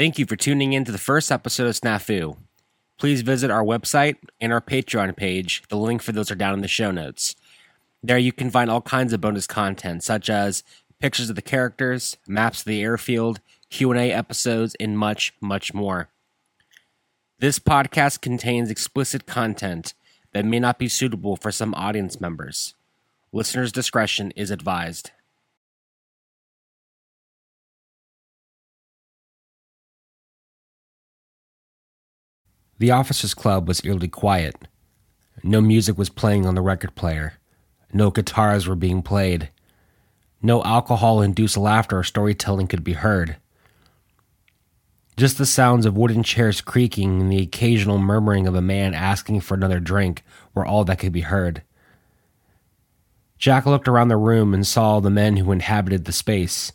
Thank you for tuning in to the first episode of Snafu. Please visit our website and our Patreon page. The link for those are down in the show notes. There you can find all kinds of bonus content such as pictures of the characters, maps of the airfield, Q&A episodes, and much, much more. This podcast contains explicit content that may not be suitable for some audience members. Listener's discretion is advised. The officers' club was eerily quiet. No music was playing on the record player. No guitars were being played. No alcohol induced laughter or storytelling could be heard. Just the sounds of wooden chairs creaking and the occasional murmuring of a man asking for another drink were all that could be heard. Jack looked around the room and saw the men who inhabited the space.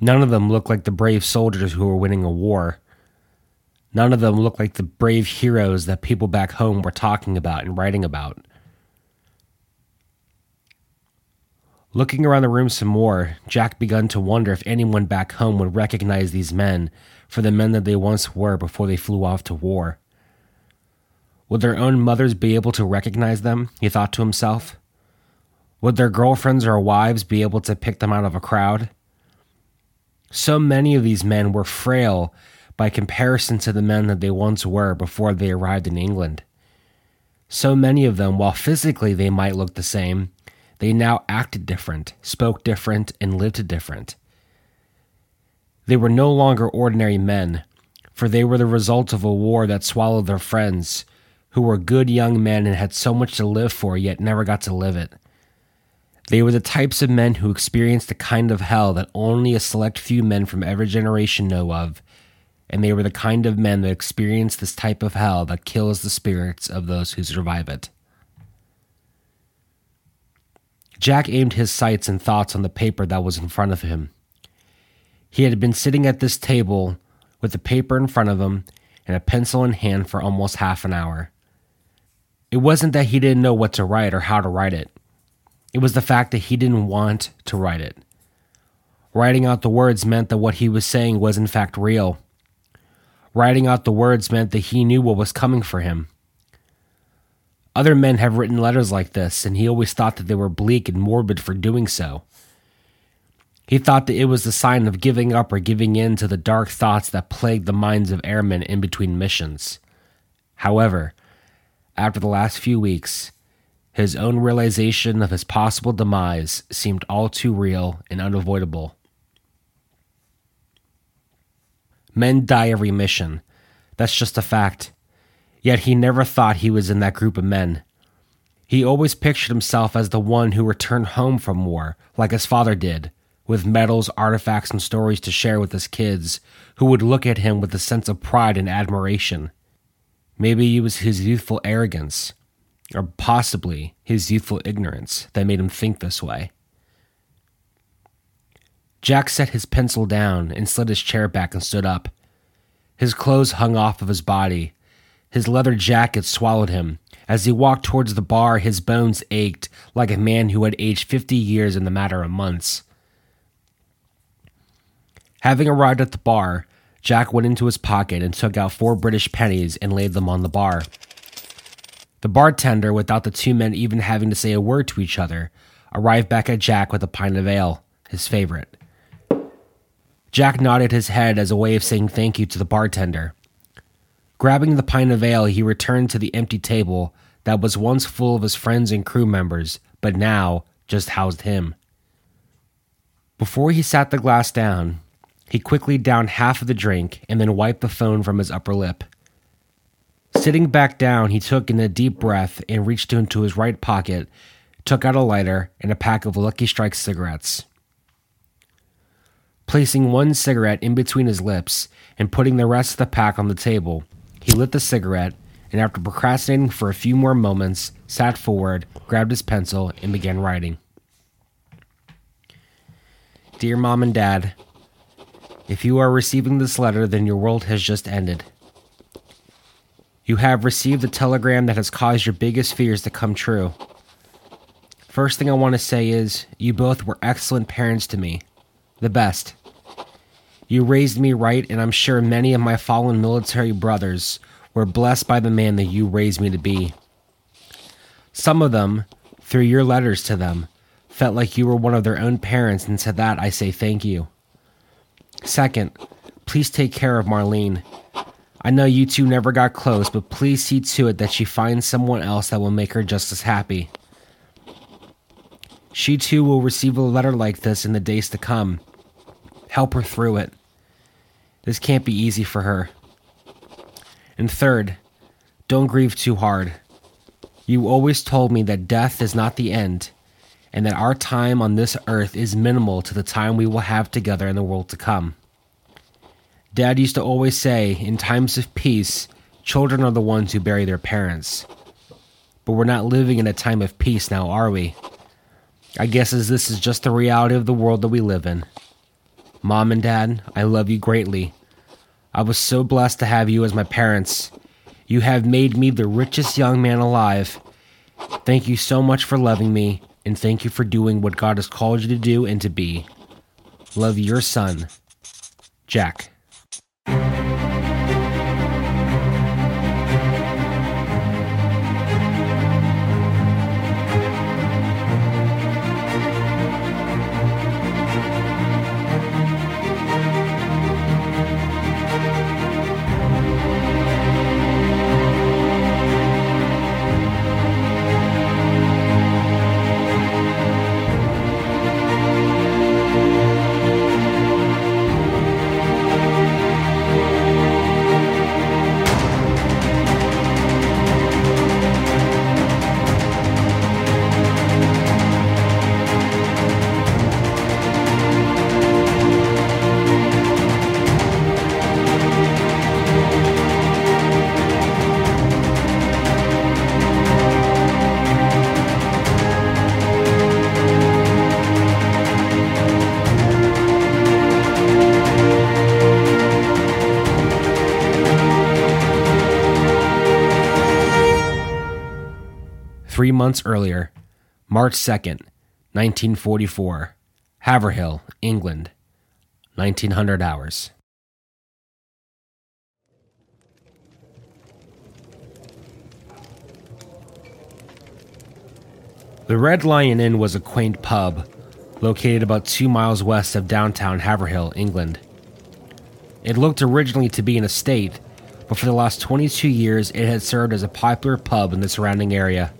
None of them looked like the brave soldiers who were winning a war. None of them looked like the brave heroes that people back home were talking about and writing about. Looking around the room some more, Jack began to wonder if anyone back home would recognize these men for the men that they once were before they flew off to war. Would their own mothers be able to recognize them? He thought to himself. Would their girlfriends or wives be able to pick them out of a crowd? So many of these men were frail by comparison to the men that they once were before they arrived in England. So many of them, while physically they might look the same, they now acted different, spoke different, and lived different. They were no longer ordinary men, for they were the result of a war that swallowed their friends, who were good young men and had so much to live for yet never got to live it. They were the types of men who experienced the kind of hell that only a select few men from every generation know of and they were the kind of men that experience this type of hell that kills the spirits of those who survive it. Jack aimed his sights and thoughts on the paper that was in front of him. He had been sitting at this table with the paper in front of him and a pencil in hand for almost half an hour. It wasn't that he didn't know what to write or how to write it. It was the fact that he didn't want to write it. Writing out the words meant that what he was saying was in fact real Writing out the words meant that he knew what was coming for him. Other men have written letters like this, and he always thought that they were bleak and morbid for doing so. He thought that it was the sign of giving up or giving in to the dark thoughts that plagued the minds of airmen in between missions. However, after the last few weeks, his own realization of his possible demise seemed all too real and unavoidable. Men die every mission. That's just a fact. Yet he never thought he was in that group of men. He always pictured himself as the one who returned home from war, like his father did, with medals, artifacts, and stories to share with his kids, who would look at him with a sense of pride and admiration. Maybe it was his youthful arrogance, or possibly his youthful ignorance, that made him think this way. Jack set his pencil down and slid his chair back and stood up. His clothes hung off of his body. His leather jacket swallowed him. As he walked towards the bar, his bones ached like a man who had aged fifty years in the matter of months. Having arrived at the bar, Jack went into his pocket and took out four British pennies and laid them on the bar. The bartender, without the two men even having to say a word to each other, arrived back at Jack with a pint of ale, his favorite. Jack nodded his head as a way of saying thank you to the bartender. Grabbing the pint of ale, he returned to the empty table that was once full of his friends and crew members, but now just housed him. Before he sat the glass down, he quickly downed half of the drink and then wiped the phone from his upper lip. Sitting back down, he took in a deep breath and reached into his right pocket, took out a lighter and a pack of Lucky Strike cigarettes. Placing one cigarette in between his lips and putting the rest of the pack on the table, he lit the cigarette and, after procrastinating for a few more moments, sat forward, grabbed his pencil, and began writing. Dear Mom and Dad, if you are receiving this letter, then your world has just ended. You have received a telegram that has caused your biggest fears to come true. First thing I want to say is, you both were excellent parents to me. The best. You raised me right, and I'm sure many of my fallen military brothers were blessed by the man that you raised me to be. Some of them, through your letters to them, felt like you were one of their own parents, and to that I say thank you. Second, please take care of Marlene. I know you two never got close, but please see to it that she finds someone else that will make her just as happy. She too will receive a letter like this in the days to come. Help her through it. This can't be easy for her. And third, don't grieve too hard. You always told me that death is not the end, and that our time on this earth is minimal to the time we will have together in the world to come. Dad used to always say, in times of peace, children are the ones who bury their parents. But we're not living in a time of peace now, are we? I guess as this is just the reality of the world that we live in. Mom and Dad, I love you greatly. I was so blessed to have you as my parents. You have made me the richest young man alive. Thank you so much for loving me, and thank you for doing what God has called you to do and to be. Love your son, Jack. Months earlier, March 2nd, 1944, Haverhill, England, 1900 hours. The Red Lion Inn was a quaint pub located about two miles west of downtown Haverhill, England. It looked originally to be an estate, but for the last 22 years it had served as a popular pub in the surrounding area.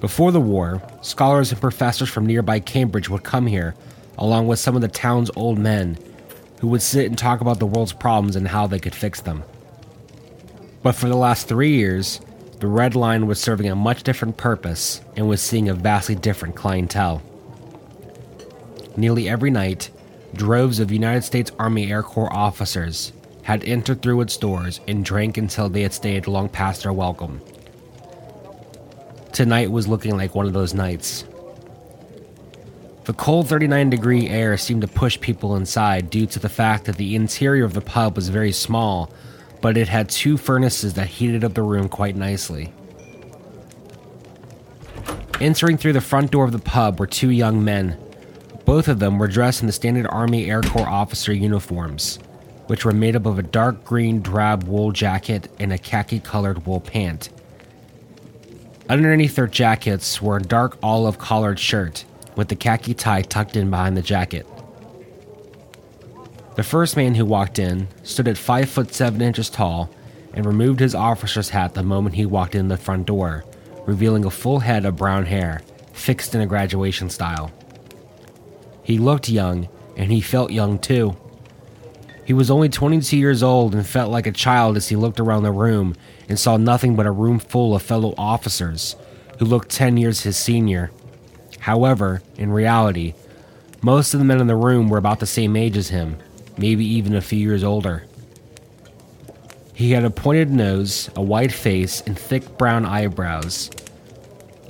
Before the war, scholars and professors from nearby Cambridge would come here, along with some of the town's old men, who would sit and talk about the world's problems and how they could fix them. But for the last three years, the Red Lion was serving a much different purpose and was seeing a vastly different clientele. Nearly every night, droves of United States Army Air Corps officers had entered through its doors and drank until they had stayed long past their welcome Tonight was looking like one of those nights. The cold 39 degree air seemed to push people inside due to the fact that the interior of the pub was very small, but it had two furnaces that heated up the room quite nicely. Entering through the front door of the pub were two young men. Both of them were dressed in the standard Army Air Corps officer uniforms, which were made up of a dark green drab wool jacket and a khaki colored wool pant. Underneath their jackets were a dark olive collared shirt with the khaki tie tucked in behind the jacket. The first man who walked in stood at 5 foot 7 inches tall and removed his officer's hat the moment he walked in the front door, revealing a full head of brown hair, fixed in a graduation style. He looked young, and he felt young too. He was only 22 years old and felt like a child as he looked around the room and saw nothing but a room full of fellow officers who looked 10 years his senior. However, in reality, most of the men in the room were about the same age as him, maybe even a few years older. He had a pointed nose, a white face, and thick brown eyebrows.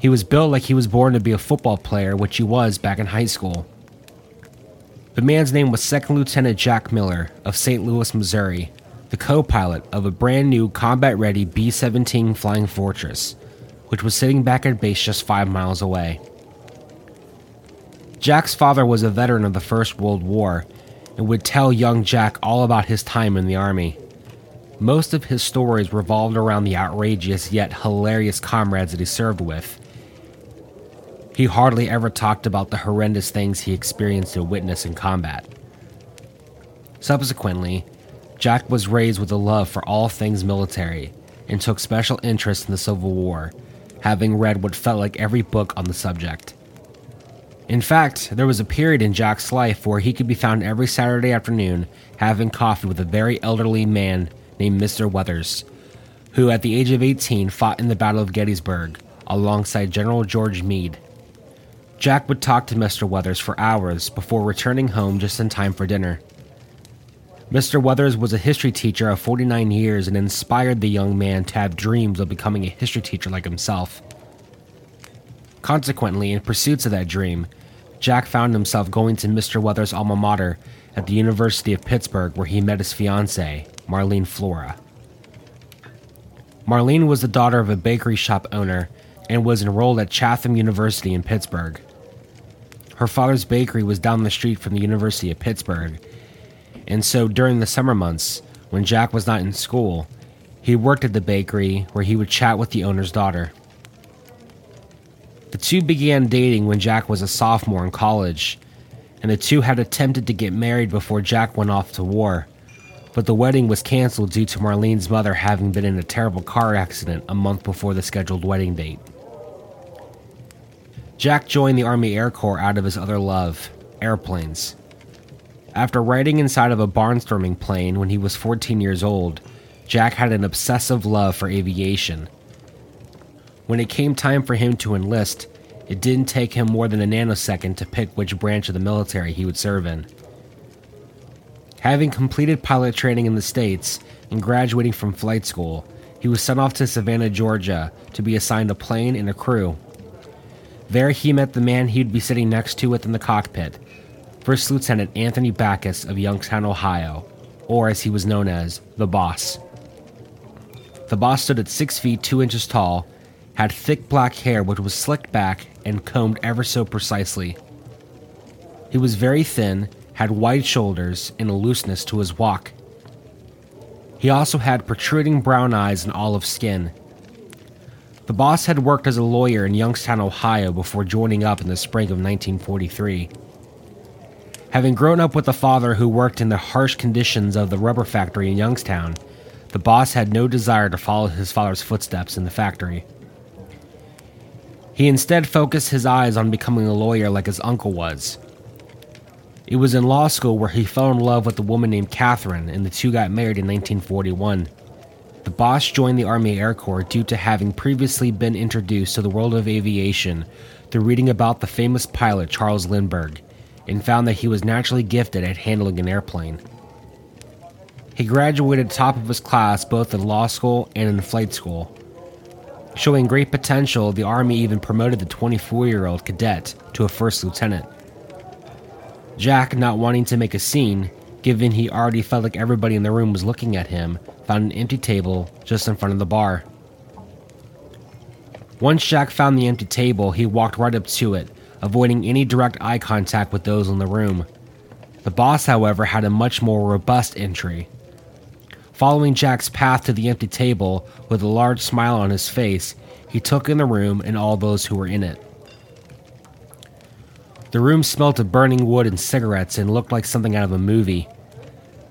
He was built like he was born to be a football player, which he was back in high school. The man's name was Second Lieutenant Jack Miller of St. Louis, Missouri, the co pilot of a brand new combat ready B 17 Flying Fortress, which was sitting back at base just five miles away. Jack's father was a veteran of the First World War, and would tell young Jack all about his time in the Army. Most of his stories revolved around the outrageous yet hilarious comrades that he served with. He hardly ever talked about the horrendous things he experienced and witnessed in combat. Subsequently, Jack was raised with a love for all things military and took special interest in the Civil War, having read what felt like every book on the subject. In fact, there was a period in Jack's life where he could be found every Saturday afternoon having coffee with a very elderly man named Mr. Weathers, who at the age of 18 fought in the Battle of Gettysburg alongside General George Meade. Jack would talk to Mr. Weathers for hours before returning home just in time for dinner. Mr. Weathers was a history teacher of 49 years and inspired the young man to have dreams of becoming a history teacher like himself. Consequently, in pursuits of that dream, Jack found himself going to Mr. Weathers' alma mater at the University of Pittsburgh where he met his fiancée, Marlene Flora. Marlene was the daughter of a bakery shop owner and was enrolled at Chatham University in Pittsburgh. Her father's bakery was down the street from the University of Pittsburgh, and so during the summer months, when Jack was not in school, he worked at the bakery where he would chat with the owner's daughter. The two began dating when Jack was a sophomore in college, and the two had attempted to get married before Jack went off to war. But the wedding was canceled due to Marlene's mother having been in a terrible car accident a month before the scheduled wedding date. Jack joined the Army Air Corps out of his other love, airplanes. After riding inside of a barnstorming plane when he was 14 years old, Jack had an obsessive love for aviation. When it came time for him to enlist, it didn't take him more than a nanosecond to pick which branch of the military he would serve in. Having completed pilot training in the States and graduating from flight school, he was sent off to Savannah, Georgia to be assigned a plane and a crew. There he met the man he'd be sitting next to within the cockpit, First Lieutenant Anthony Backus of Youngstown, Ohio, or as he was known as, the Boss. The Boss stood at 6 feet 2 inches tall, had thick black hair which was slicked back and combed ever so precisely. He was very thin, had wide shoulders, and a looseness to his walk. He also had protruding brown eyes and olive skin. The boss had worked as a lawyer in Youngstown, Ohio before joining up in the spring of 1943. Having grown up with a father who worked in the harsh conditions of the rubber factory in Youngstown, the boss had no desire to follow his father's footsteps in the factory. He instead focused his eyes on becoming a lawyer like his uncle was. It was in law school where he fell in love with a woman named Catherine, and the two got married in 1941. The boss joined the Army Air Corps due to having previously been introduced to the world of aviation through reading about the famous pilot Charles Lindbergh and found that he was naturally gifted at handling an airplane. He graduated top of his class both in law school and in flight school. Showing great potential, the Army even promoted the 24 year old cadet to a first lieutenant. Jack, not wanting to make a scene, given he already felt like everybody in the room was looking at him, found an empty table just in front of the bar. Once Jack found the empty table, he walked right up to it, avoiding any direct eye contact with those in the room. The boss, however, had a much more robust entry. Following Jack's path to the empty table with a large smile on his face, he took in the room and all those who were in it. The room smelt of burning wood and cigarettes and looked like something out of a movie.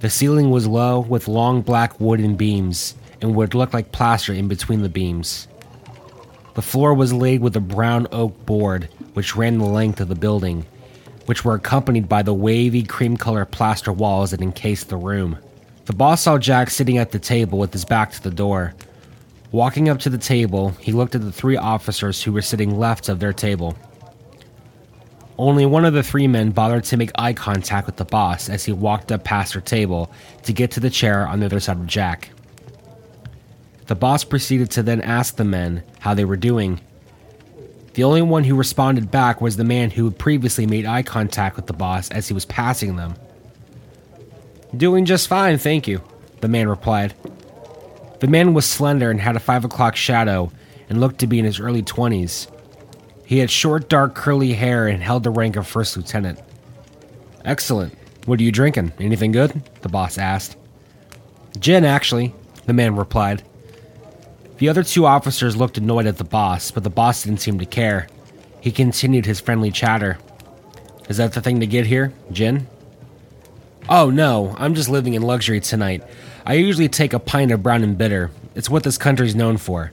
The ceiling was low with long black wooden beams and would look like plaster in between the beams. The floor was laid with a brown oak board which ran the length of the building, which were accompanied by the wavy cream colored plaster walls that encased the room. The boss saw Jack sitting at the table with his back to the door. Walking up to the table, he looked at the three officers who were sitting left of their table. Only one of the three men bothered to make eye contact with the boss as he walked up past their table to get to the chair on the other side of Jack. The boss proceeded to then ask the men how they were doing the only one who responded back was the man who had previously made eye contact with the boss as he was passing them. Doing just fine, thank you, the man replied. The man was slender and had a five o'clock shadow and looked to be in his early 20s. He had short, dark, curly hair and held the rank of first lieutenant. Excellent. What are you drinking? Anything good? The boss asked. Gin, actually, the man replied. The other two officers looked annoyed at the boss, but the boss didn't seem to care. He continued his friendly chatter. Is that the thing to get here? Gin? Oh no, I'm just living in luxury tonight. I usually take a pint of brown and bitter. It's what this country's known for.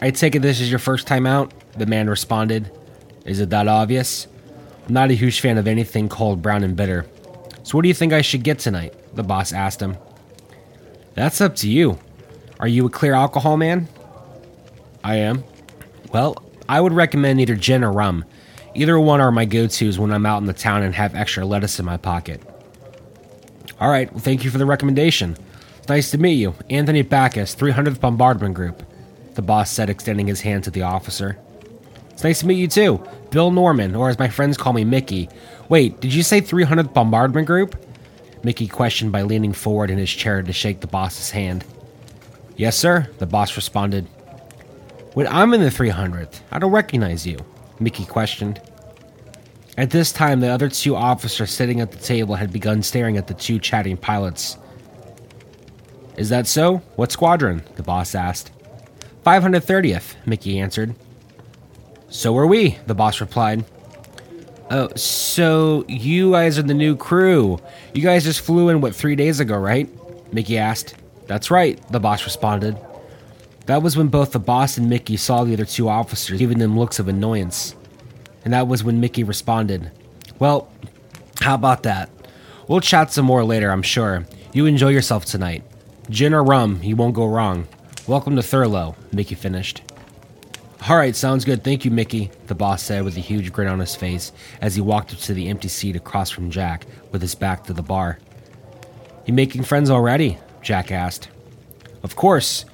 I take it this is your first time out? The man responded. Is it that obvious? I'm not a huge fan of anything called brown and bitter. So what do you think I should get tonight? The boss asked him. That's up to you. Are you a clear alcohol man? I am. Well, I would recommend either gin or rum. Either one are my go tos when I'm out in the town and have extra lettuce in my pocket. All right, well, thank you for the recommendation. It's nice to meet you. Anthony Backus, 300th Bombardment Group, the boss said, extending his hand to the officer. It's nice to meet you too. Bill Norman, or as my friends call me, Mickey. Wait, did you say 300th Bombardment Group? Mickey questioned by leaning forward in his chair to shake the boss's hand. Yes, sir, the boss responded. Wait, I'm in the 300th. I don't recognize you, Mickey questioned. At this time, the other two officers sitting at the table had begun staring at the two chatting pilots. Is that so? What squadron? the boss asked. 530th, Mickey answered. So are we, the boss replied. Oh, so you guys are the new crew. You guys just flew in, what, three days ago, right? Mickey asked. That's right, the boss responded. That was when both the boss and Mickey saw the other two officers, giving them looks of annoyance. And that was when Mickey responded. Well, how about that? We'll chat some more later, I'm sure. You enjoy yourself tonight. Gin or rum, you won't go wrong. Welcome to Thurlow, Mickey finished. All right, sounds good. Thank you, Mickey, the boss said with a huge grin on his face as he walked up to the empty seat across from Jack with his back to the bar. You making friends already? Jack asked. Of course.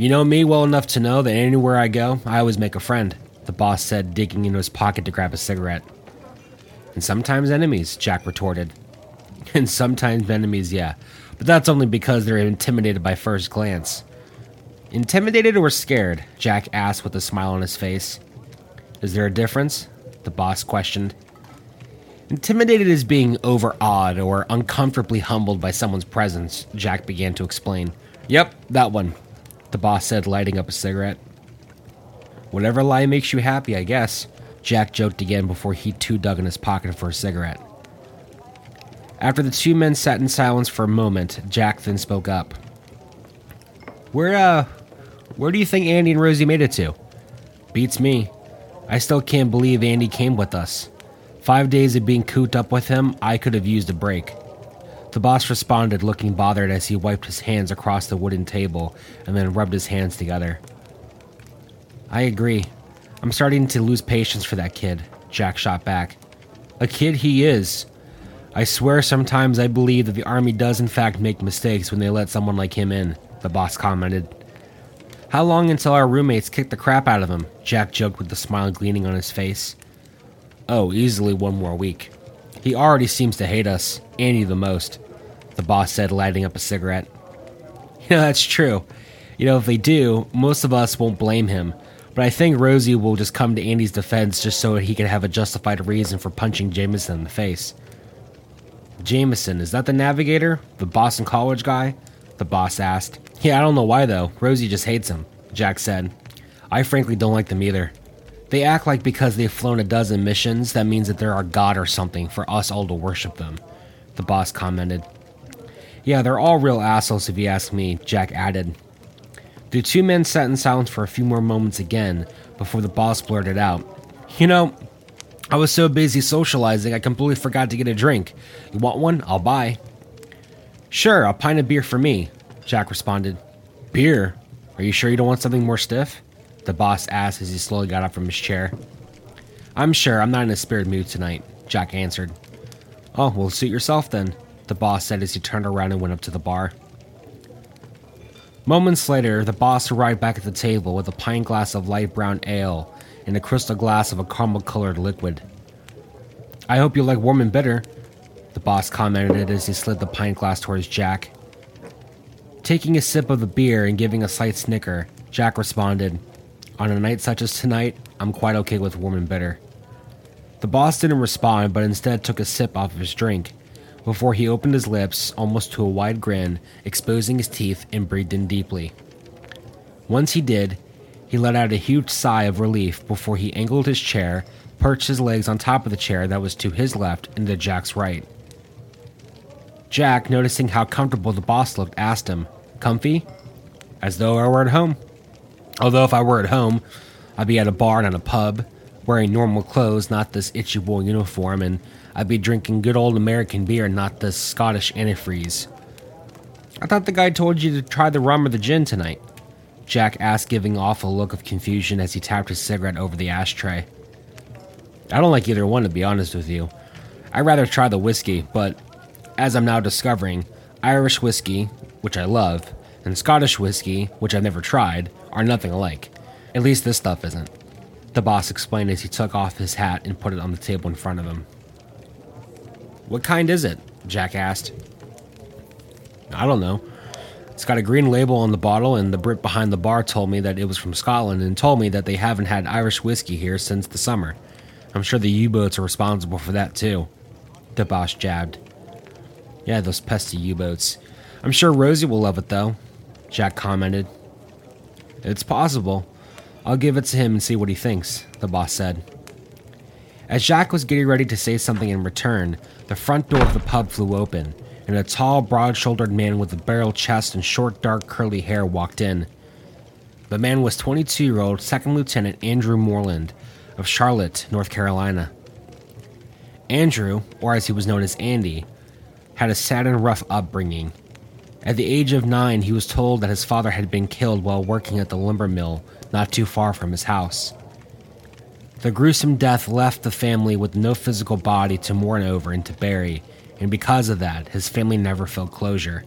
You know me well enough to know that anywhere I go, I always make a friend, the boss said, digging into his pocket to grab a cigarette. And sometimes enemies, Jack retorted. And sometimes enemies, yeah. But that's only because they're intimidated by first glance. Intimidated or scared? Jack asked with a smile on his face. Is there a difference? The boss questioned. Intimidated is being overawed or uncomfortably humbled by someone's presence, Jack began to explain. Yep, that one, the boss said, lighting up a cigarette. Whatever lie makes you happy, I guess, Jack joked again before he too dug in his pocket for a cigarette. After the two men sat in silence for a moment, Jack then spoke up. Where, uh, where do you think Andy and Rosie made it to? Beats me. I still can't believe Andy came with us. Five days of being cooped up with him, I could have used a break. The boss responded, looking bothered as he wiped his hands across the wooden table and then rubbed his hands together. I agree. I'm starting to lose patience for that kid, Jack shot back. A kid he is. I swear sometimes I believe that the army does in fact make mistakes when they let someone like him in, the boss commented. How long until our roommates kick the crap out of him? Jack joked with the smile gleaming on his face. Oh, easily one more week. He already seems to hate us, Andy the most, the boss said, lighting up a cigarette. You know, that's true. You know, if they do, most of us won't blame him. But I think Rosie will just come to Andy's defense just so he can have a justified reason for punching Jameson in the face. Jameson, is that the navigator? The Boston College guy? The boss asked. Yeah, I don't know why though. Rosie just hates him, Jack said. I frankly don't like them either. They act like because they've flown a dozen missions, that means that they're our god or something for us all to worship them, the boss commented. Yeah, they're all real assholes if you ask me, Jack added. The two men sat in silence for a few more moments again before the boss blurted out, You know, I was so busy socializing I completely forgot to get a drink. You want one? I'll buy. Sure, a pint of beer for me, Jack responded. Beer? Are you sure you don't want something more stiff? The boss asked as he slowly got up from his chair. I'm sure I'm not in a spirit mood tonight, Jack answered. Oh, well, suit yourself then, the boss said as he turned around and went up to the bar. Moments later, the boss arrived back at the table with a pint glass of light brown ale and a crystal glass of a caramel colored liquid. I hope you like warm and bitter, the boss commented as he slid the pint glass towards Jack. Taking a sip of the beer and giving a slight snicker, Jack responded, On a night such as tonight, I'm quite okay with warm and bitter. The boss didn't respond, but instead took a sip off of his drink before he opened his lips almost to a wide grin, exposing his teeth and breathed in deeply. Once he did, he let out a huge sigh of relief before he angled his chair, perched his legs on top of the chair that was to his left and to Jack's right. Jack, noticing how comfortable the boss looked, asked him, Comfy? As though I were at home. Although if I were at home, I'd be at a bar and a pub, wearing normal clothes, not this itchy wool uniform, and I'd be drinking good old American beer, not this Scottish antifreeze. I thought the guy told you to try the rum or the gin tonight. Jack asked, giving off a look of confusion as he tapped his cigarette over the ashtray. I don't like either one, to be honest with you. I'd rather try the whiskey, but as I'm now discovering, Irish whiskey, which I love, and Scottish whiskey, which I've never tried, are nothing alike. At least this stuff isn't. The boss explained as he took off his hat and put it on the table in front of him. What kind is it? Jack asked. I don't know. It's got a green label on the bottle, and the Brit behind the bar told me that it was from Scotland and told me that they haven't had Irish whiskey here since the summer. I'm sure the U boats are responsible for that too. The boss jabbed. Yeah, those pesky U boats. I'm sure Rosie will love it though, Jack commented. It's possible. I'll give it to him and see what he thinks, the boss said. As Jack was getting ready to say something in return, the front door of the pub flew open, and a tall, broad shouldered man with a barrel chest and short, dark, curly hair walked in. The man was 22 year old Second Lieutenant Andrew Moreland of Charlotte, North Carolina. Andrew, or as he was known as Andy, had a sad and rough upbringing. At the age of nine, he was told that his father had been killed while working at the lumber mill not too far from his house. The gruesome death left the family with no physical body to mourn over and to bury, and because of that, his family never felt closure.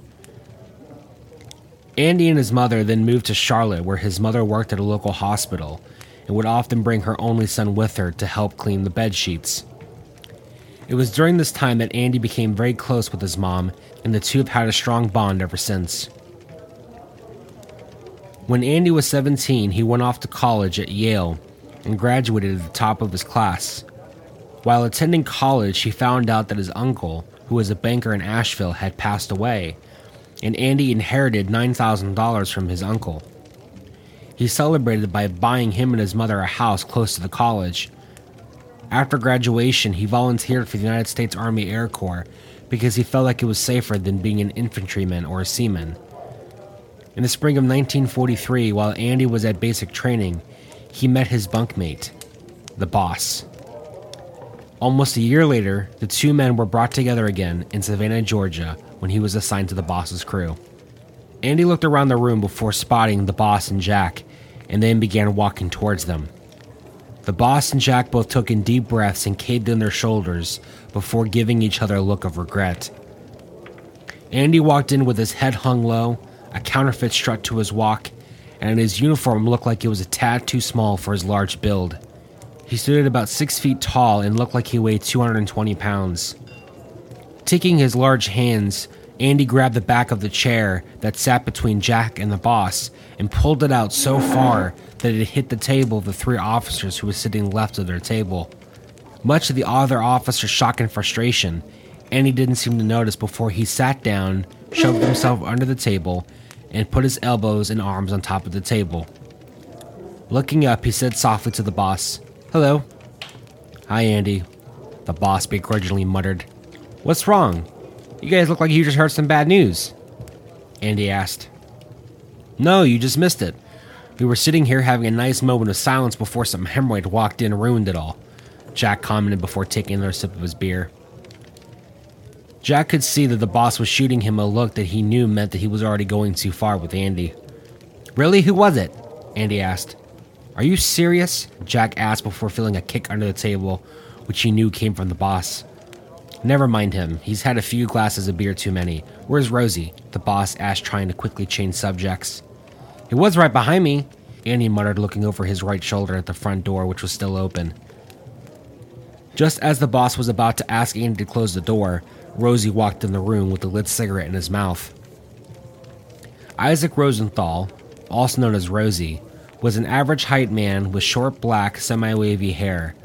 Andy and his mother then moved to Charlotte, where his mother worked at a local hospital and would often bring her only son with her to help clean the bed sheets. It was during this time that Andy became very close with his mom, and the two have had a strong bond ever since. When Andy was 17, he went off to college at Yale and graduated at the top of his class. While attending college, he found out that his uncle, who was a banker in Asheville, had passed away, and Andy inherited $9,000 from his uncle. He celebrated by buying him and his mother a house close to the college. After graduation, he volunteered for the United States Army Air Corps because he felt like it was safer than being an infantryman or a seaman. In the spring of 1943, while Andy was at basic training, he met his bunkmate, the boss. Almost a year later, the two men were brought together again in Savannah, Georgia, when he was assigned to the boss's crew. Andy looked around the room before spotting the boss and Jack, and then began walking towards them. The boss and Jack both took in deep breaths and caved in their shoulders before giving each other a look of regret. Andy walked in with his head hung low, a counterfeit strut to his walk, and his uniform looked like it was a tad too small for his large build. He stood at about six feet tall and looked like he weighed 220 pounds. Taking his large hands, Andy grabbed the back of the chair that sat between Jack and the boss and pulled it out so far that it hit the table of the three officers who were sitting left of their table. Much to the other officer's shock and frustration, Andy didn't seem to notice before he sat down, shoved himself under the table, and put his elbows and arms on top of the table. Looking up, he said softly to the boss, Hello. Hi, Andy. The boss begrudgingly muttered. What's wrong? You guys look like you just heard some bad news. Andy asked. No, you just missed it. We were sitting here having a nice moment of silence before some hemorrhoid walked in and ruined it all. Jack commented before taking another sip of his beer. Jack could see that the boss was shooting him a look that he knew meant that he was already going too far with Andy. Really? Who was it? Andy asked. Are you serious? Jack asked before feeling a kick under the table, which he knew came from the boss. Never mind him. He's had a few glasses of beer too many. Where's Rosie? The boss asked, trying to quickly change subjects. It was right behind me, Andy muttered, looking over his right shoulder at the front door, which was still open. Just as the boss was about to ask Andy to close the door, Rosie walked in the room with a lit cigarette in his mouth. Isaac Rosenthal, also known as Rosie, was an average height man with short black, semi wavy hair,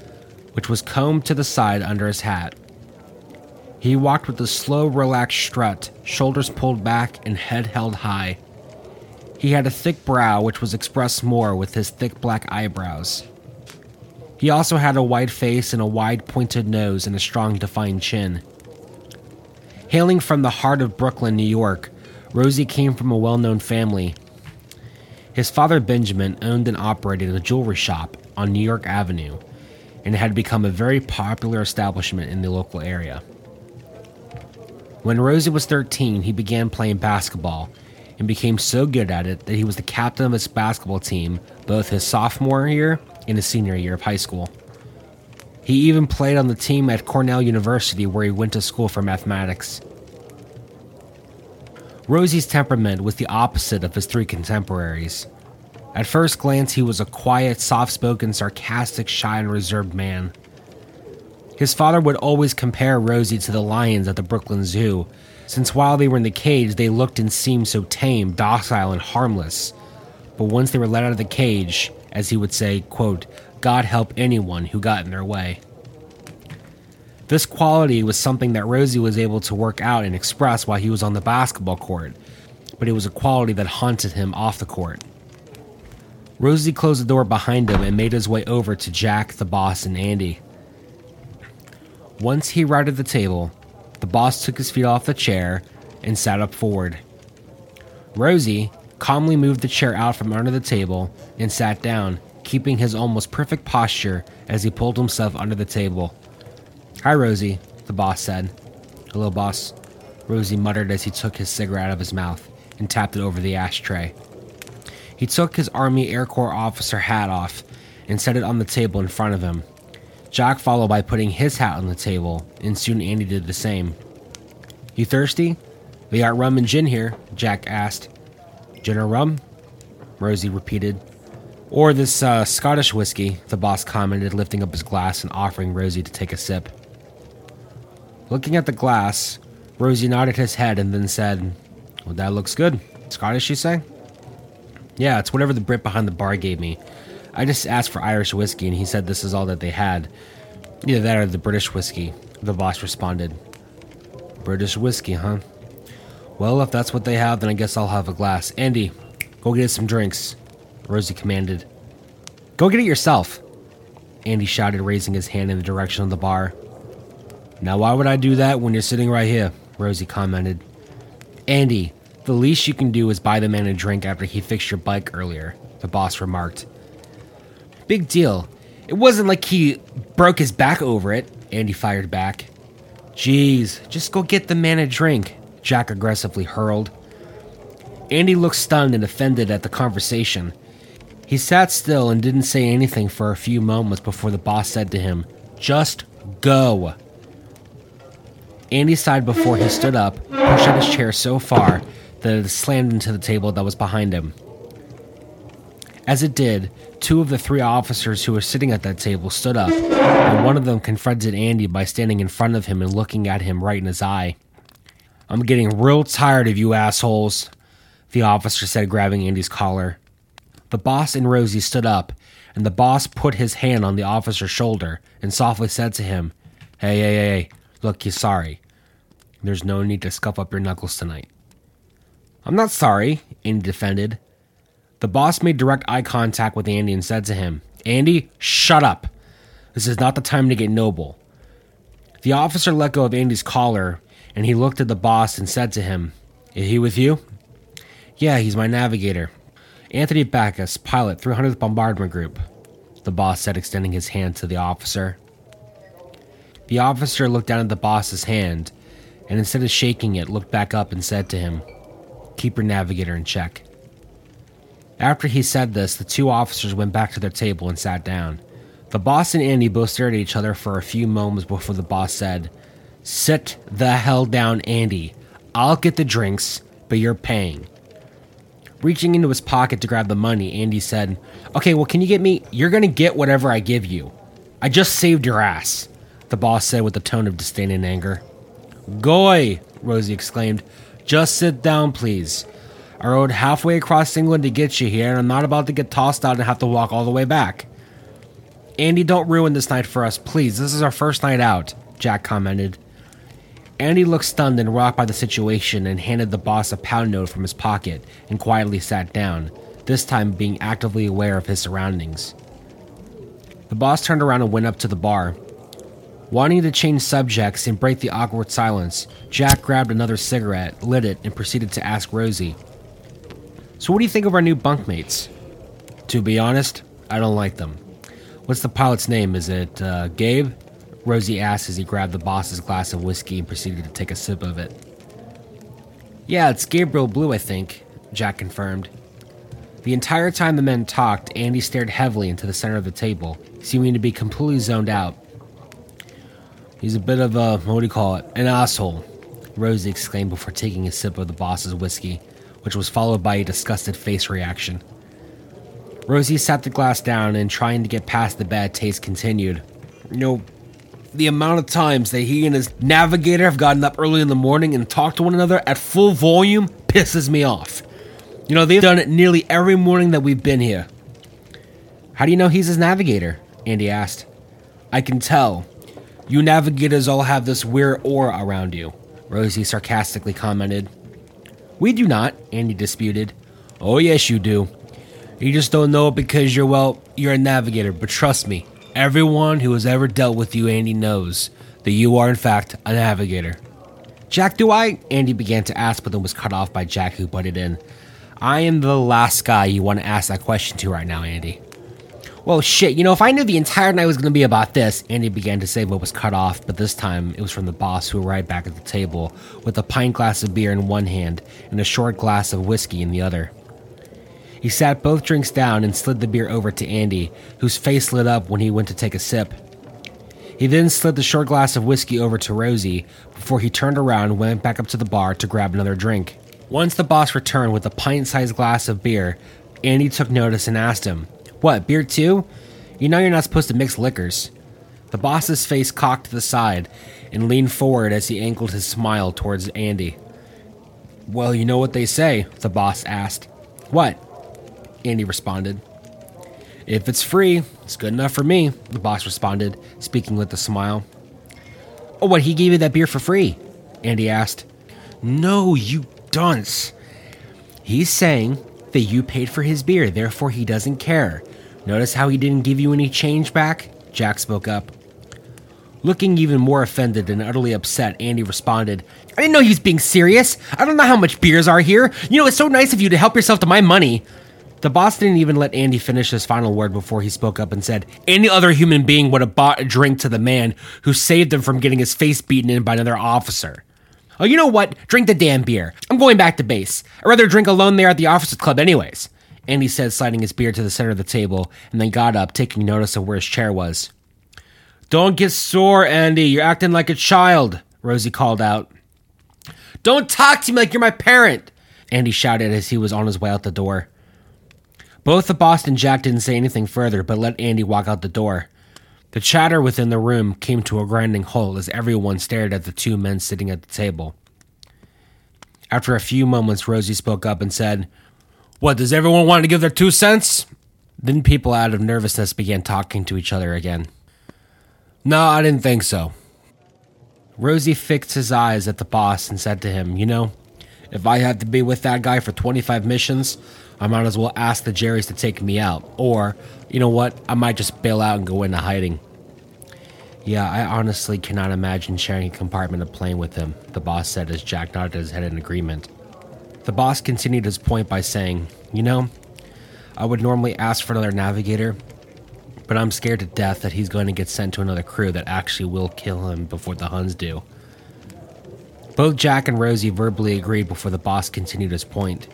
which was combed to the side under his hat. He walked with a slow, relaxed strut, shoulders pulled back and head held high. He had a thick brow, which was expressed more with his thick black eyebrows. He also had a wide face and a wide pointed nose and a strong defined chin. Hailing from the heart of Brooklyn, New York, Rosie came from a well known family. His father, Benjamin, owned and operated a jewelry shop on New York Avenue, and had become a very popular establishment in the local area. When Rosie was 13, he began playing basketball and became so good at it that he was the captain of his basketball team both his sophomore year and his senior year of high school. He even played on the team at Cornell University where he went to school for mathematics. Rosie's temperament was the opposite of his three contemporaries. At first glance, he was a quiet, soft spoken, sarcastic, shy, and reserved man. His father would always compare Rosie to the lions at the Brooklyn Zoo, since while they were in the cage, they looked and seemed so tame, docile, and harmless. But once they were let out of the cage, as he would say, quote, God help anyone who got in their way. This quality was something that Rosie was able to work out and express while he was on the basketball court, but it was a quality that haunted him off the court. Rosie closed the door behind him and made his way over to Jack, the boss, and Andy. Once he at the table, the boss took his feet off the chair and sat up forward. Rosie calmly moved the chair out from under the table and sat down, keeping his almost perfect posture as he pulled himself under the table. Hi, Rosie, the boss said. Hello, boss, Rosie muttered as he took his cigarette out of his mouth and tapped it over the ashtray. He took his Army Air Corps officer hat off and set it on the table in front of him. Jack followed by putting his hat on the table, and soon Andy did the same. You thirsty? We got rum and gin here, Jack asked. Gin or rum? Rosie repeated. Or this uh, Scottish whiskey, the boss commented, lifting up his glass and offering Rosie to take a sip. Looking at the glass, Rosie nodded his head and then said, Well, that looks good. Scottish, you say? Yeah, it's whatever the Brit behind the bar gave me. I just asked for Irish whiskey and he said this is all that they had. Either that or the British whiskey, the boss responded. British whiskey, huh? Well, if that's what they have, then I guess I'll have a glass. Andy, go get us some drinks, Rosie commanded. Go get it yourself, Andy shouted, raising his hand in the direction of the bar. Now, why would I do that when you're sitting right here? Rosie commented. Andy, the least you can do is buy the man a drink after he fixed your bike earlier, the boss remarked. Big deal. It wasn't like he broke his back over it, Andy fired back. Jeez, just go get the man a drink, Jack aggressively hurled. Andy looked stunned and offended at the conversation. He sat still and didn't say anything for a few moments before the boss said to him, Just go. Andy sighed before he stood up, pushed out his chair so far that it slammed into the table that was behind him. As it did, two of the three officers who were sitting at that table stood up, and one of them confronted Andy by standing in front of him and looking at him right in his eye. I'm getting real tired of you assholes, the officer said, grabbing Andy's collar. The boss and Rosie stood up, and the boss put his hand on the officer's shoulder and softly said to him, Hey, hey, hey, Look, you're sorry. There's no need to scuff up your knuckles tonight. I'm not sorry, Andy defended. The boss made direct eye contact with Andy and said to him, Andy, shut up. This is not the time to get noble. The officer let go of Andy's collar and he looked at the boss and said to him, Is he with you? Yeah, he's my navigator. Anthony Backus, pilot, 300th Bombardment Group, the boss said, extending his hand to the officer. The officer looked down at the boss's hand, and instead of shaking it, looked back up and said to him, Keep your navigator in check. After he said this, the two officers went back to their table and sat down. The boss and Andy both stared at each other for a few moments before the boss said, Sit the hell down, Andy. I'll get the drinks, but you're paying. Reaching into his pocket to grab the money, Andy said, Okay, well, can you get me? You're gonna get whatever I give you. I just saved your ass the boss said with a tone of disdain and anger. Goy, Rosie exclaimed. Just sit down, please. I rode halfway across England to get you here, and I'm not about to get tossed out and have to walk all the way back. Andy, don't ruin this night for us, please. This is our first night out, Jack commented. Andy looked stunned and rocked by the situation and handed the boss a pound note from his pocket and quietly sat down, this time being actively aware of his surroundings. The boss turned around and went up to the bar. Wanting to change subjects and break the awkward silence, Jack grabbed another cigarette, lit it, and proceeded to ask Rosie, So, what do you think of our new bunkmates? To be honest, I don't like them. What's the pilot's name? Is it uh, Gabe? Rosie asked as he grabbed the boss's glass of whiskey and proceeded to take a sip of it. Yeah, it's Gabriel Blue, I think, Jack confirmed. The entire time the men talked, Andy stared heavily into the center of the table, seeming to be completely zoned out. He's a bit of a, what do you call it, an asshole, Rosie exclaimed before taking a sip of the boss's whiskey, which was followed by a disgusted face reaction. Rosie sat the glass down and, trying to get past the bad taste, continued. You know, the amount of times that he and his navigator have gotten up early in the morning and talked to one another at full volume pisses me off. You know, they've done it nearly every morning that we've been here. How do you know he's his navigator? Andy asked. I can tell. You navigators all have this weird aura around you, Rosie sarcastically commented. We do not, Andy disputed. Oh, yes, you do. You just don't know it because you're, well, you're a navigator, but trust me, everyone who has ever dealt with you, Andy, knows that you are, in fact, a navigator. Jack, do I? Andy began to ask, but then was cut off by Jack, who butted in. I am the last guy you want to ask that question to right now, Andy. Well, shit, you know, if I knew the entire night was going to be about this, Andy began to say but was cut off, but this time it was from the boss who arrived back at the table with a pint glass of beer in one hand and a short glass of whiskey in the other. He sat both drinks down and slid the beer over to Andy, whose face lit up when he went to take a sip. He then slid the short glass of whiskey over to Rosie before he turned around and went back up to the bar to grab another drink. Once the boss returned with a pint sized glass of beer, Andy took notice and asked him, What, beer too? You know you're not supposed to mix liquors. The boss's face cocked to the side and leaned forward as he angled his smile towards Andy. Well, you know what they say, the boss asked. What? Andy responded. If it's free, it's good enough for me, the boss responded, speaking with a smile. Oh, what, he gave you that beer for free? Andy asked. No, you dunce. He's saying that you paid for his beer, therefore he doesn't care. Notice how he didn't give you any change back? Jack spoke up. Looking even more offended and utterly upset, Andy responded, I didn't know he was being serious. I don't know how much beers are here. You know, it's so nice of you to help yourself to my money. The boss didn't even let Andy finish his final word before he spoke up and said, Any other human being would have bought a drink to the man who saved him from getting his face beaten in by another officer. Oh, you know what? Drink the damn beer. I'm going back to base. I'd rather drink alone there at the officers club, anyways. Andy said, sliding his beer to the center of the table, and then got up, taking notice of where his chair was. Don't get sore, Andy. You're acting like a child, Rosie called out. Don't talk to me like you're my parent, Andy shouted as he was on his way out the door. Both the boss and Jack didn't say anything further, but let Andy walk out the door. The chatter within the room came to a grinding halt as everyone stared at the two men sitting at the table. After a few moments, Rosie spoke up and said, What, does everyone want to give their two cents? Then people out of nervousness began talking to each other again. No, I didn't think so. Rosie fixed his eyes at the boss and said to him, You know, if I have to be with that guy for 25 missions, I might as well ask the Jerrys to take me out. Or, you know what, I might just bail out and go into hiding. Yeah, I honestly cannot imagine sharing a compartment of plane with him, the boss said as Jack nodded his head in agreement. The boss continued his point by saying, You know, I would normally ask for another navigator, but I'm scared to death that he's going to get sent to another crew that actually will kill him before the Huns do. Both Jack and Rosie verbally agreed before the boss continued his point.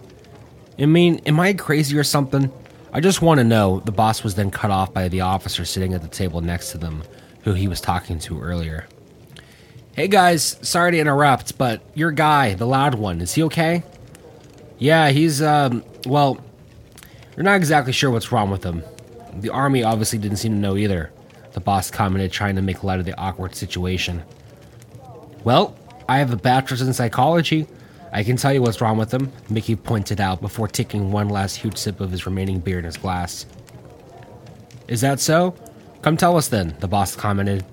I mean, am I crazy or something? I just want to know. The boss was then cut off by the officer sitting at the table next to them, who he was talking to earlier. Hey guys, sorry to interrupt, but your guy, the loud one, is he okay? Yeah, he's, um, well, we're not exactly sure what's wrong with him. The army obviously didn't seem to know either, the boss commented, trying to make light of the awkward situation. Well, I have a bachelor's in psychology. I can tell you what's wrong with him, Mickey pointed out before taking one last huge sip of his remaining beer in his glass. Is that so? Come tell us then, the boss commented.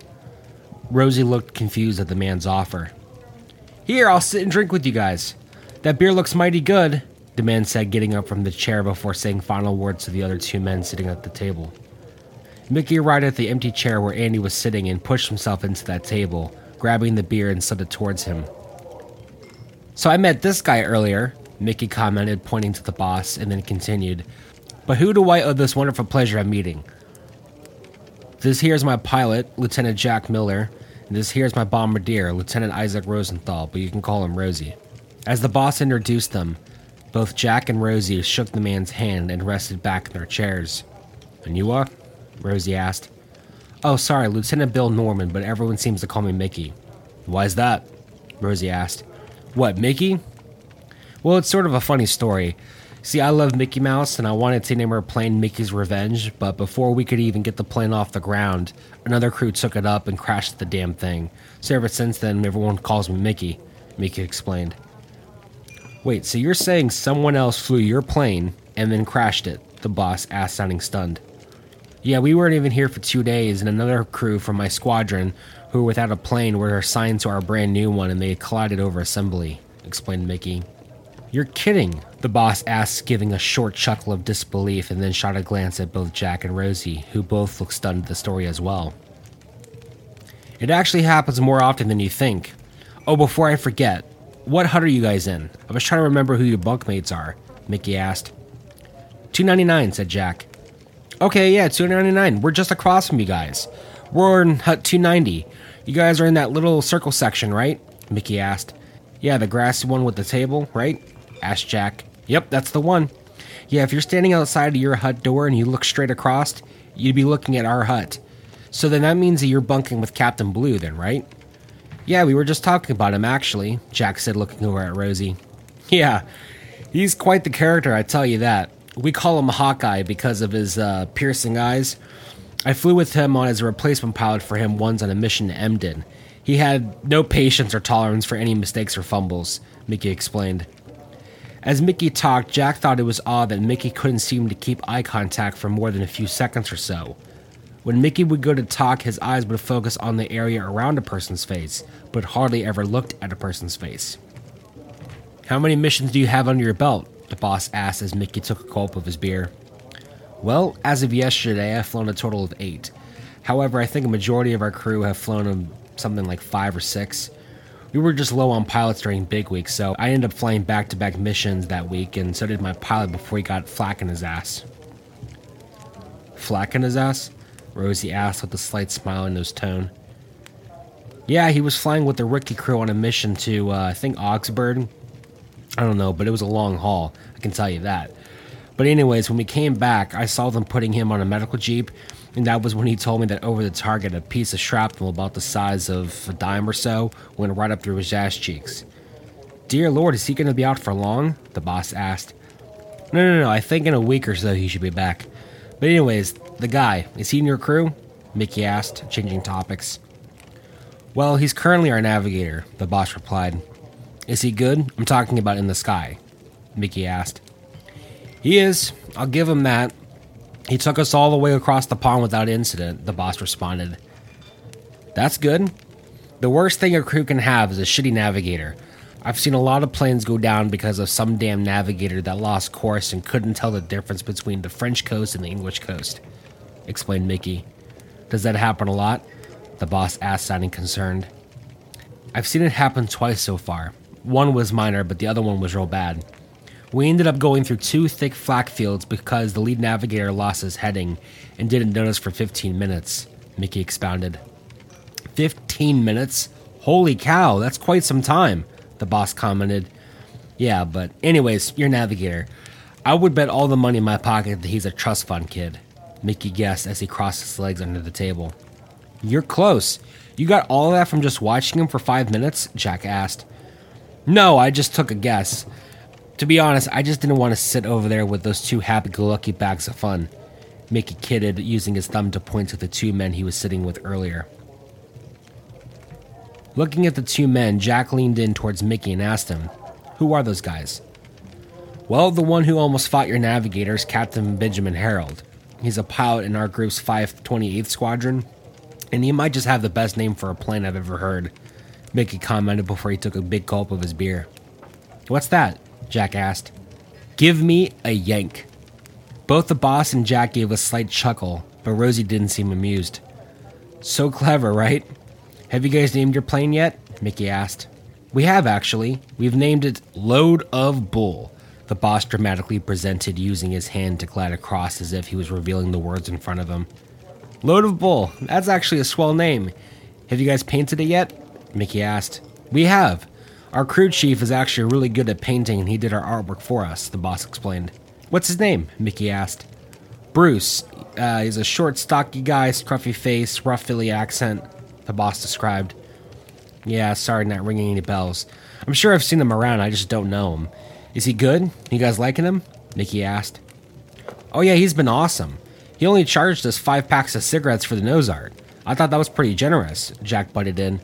Rosie looked confused at the man's offer. Here, I'll sit and drink with you guys. That beer looks mighty good, the man said, getting up from the chair before saying final words to the other two men sitting at the table. Mickey arrived at the empty chair where Andy was sitting and pushed himself into that table, grabbing the beer and set it towards him. So I met this guy earlier, Mickey commented, pointing to the boss, and then continued. But who do I owe this wonderful pleasure of meeting? This here's my pilot, Lieutenant Jack Miller, and this here's my bombardier, Lieutenant Isaac Rosenthal, but you can call him Rosie. As the boss introduced them, both Jack and Rosie shook the man's hand and rested back in their chairs. And you are? Rosie asked. Oh, sorry, Lieutenant Bill Norman, but everyone seems to call me Mickey. Why's that? Rosie asked. What, Mickey? Well, it's sort of a funny story. See, I love Mickey Mouse and I wanted to name our plane Mickey's Revenge, but before we could even get the plane off the ground, another crew took it up and crashed the damn thing. So ever since then, everyone calls me Mickey, Mickey explained. Wait, so you're saying someone else flew your plane and then crashed it? The boss asked, sounding stunned. Yeah, we weren't even here for two days, and another crew from my squadron who were without a plane were assigned to our brand new one and they collided over assembly, explained Mickey. You're kidding, the boss asked, giving a short chuckle of disbelief and then shot a glance at both Jack and Rosie, who both looked stunned at the story as well. It actually happens more often than you think. Oh, before I forget, what hut are you guys in? I was trying to remember who your bunkmates are, Mickey asked. 299, said Jack. Okay, yeah, 299. We're just across from you guys. We're in Hut 290. You guys are in that little circle section, right? Mickey asked. Yeah, the grassy one with the table, right? asked Jack. Yep, that's the one. Yeah, if you're standing outside of your hut door and you look straight across, you'd be looking at our hut. So then that means that you're bunking with Captain Blue, then, right? Yeah, we were just talking about him, actually, Jack said, looking over at Rosie. Yeah, he's quite the character, I tell you that. We call him Hawkeye because of his uh, piercing eyes. I flew with him on as a replacement pilot for him once on a mission to Emden. He had no patience or tolerance for any mistakes or fumbles, Mickey explained. As Mickey talked, Jack thought it was odd that Mickey couldn't seem to keep eye contact for more than a few seconds or so. When Mickey would go to talk, his eyes would focus on the area around a person's face, but hardly ever looked at a person's face. How many missions do you have under your belt? the boss asked as Mickey took a gulp of his beer. Well, as of yesterday, I've flown a total of eight. However, I think a majority of our crew have flown something like five or six. We were just low on pilots during big week, so I ended up flying back to back missions that week, and so did my pilot before he got flack in his ass. Flack in his ass? Rosie asked with a slight smile in his tone. Yeah, he was flying with the rookie crew on a mission to, uh, I think, Augsburg, I don't know, but it was a long haul. I can tell you that. But, anyways, when we came back, I saw them putting him on a medical jeep, and that was when he told me that over the target, a piece of shrapnel about the size of a dime or so went right up through his ass cheeks. Dear Lord, is he going to be out for long? The boss asked. No, no, no, I think in a week or so he should be back. But, anyways, the guy, is he in your crew? Mickey asked, changing topics. Well, he's currently our navigator, the boss replied. Is he good? I'm talking about in the sky, Mickey asked. He is. I'll give him that. He took us all the way across the pond without incident, the boss responded. That's good. The worst thing a crew can have is a shitty navigator. I've seen a lot of planes go down because of some damn navigator that lost course and couldn't tell the difference between the French coast and the English coast, explained Mickey. Does that happen a lot? The boss asked, sounding concerned. I've seen it happen twice so far. One was minor, but the other one was real bad. We ended up going through two thick flak fields because the lead navigator lost his heading and didn't notice for 15 minutes, Mickey expounded. 15 minutes? Holy cow, that's quite some time, the boss commented. Yeah, but anyways, your navigator. I would bet all the money in my pocket that he's a trust fund kid, Mickey guessed as he crossed his legs under the table. You're close. You got all that from just watching him for five minutes? Jack asked. No, I just took a guess. To be honest, I just didn't want to sit over there with those two happy go lucky bags of fun. Mickey kidded, using his thumb to point to the two men he was sitting with earlier. Looking at the two men, Jack leaned in towards Mickey and asked him, Who are those guys? Well, the one who almost fought your navigator is Captain Benjamin Harold. He's a pilot in our group's 528th Squadron, and he might just have the best name for a plane I've ever heard. Mickey commented before he took a big gulp of his beer. What's that? Jack asked. Give me a yank. Both the boss and Jack gave a slight chuckle, but Rosie didn't seem amused. So clever, right? Have you guys named your plane yet? Mickey asked. We have, actually. We've named it Load of Bull. The boss dramatically presented, using his hand to glide across as if he was revealing the words in front of him. Load of Bull. That's actually a swell name. Have you guys painted it yet? Mickey asked. We have. Our crew chief is actually really good at painting and he did our artwork for us, the boss explained. What's his name? Mickey asked. Bruce. Uh, he's a short, stocky guy, scruffy face, rough Philly accent, the boss described. Yeah, sorry, not ringing any bells. I'm sure I've seen him around, I just don't know him. Is he good? You guys liking him? Mickey asked. Oh, yeah, he's been awesome. He only charged us five packs of cigarettes for the nose art. I thought that was pretty generous, Jack butted in.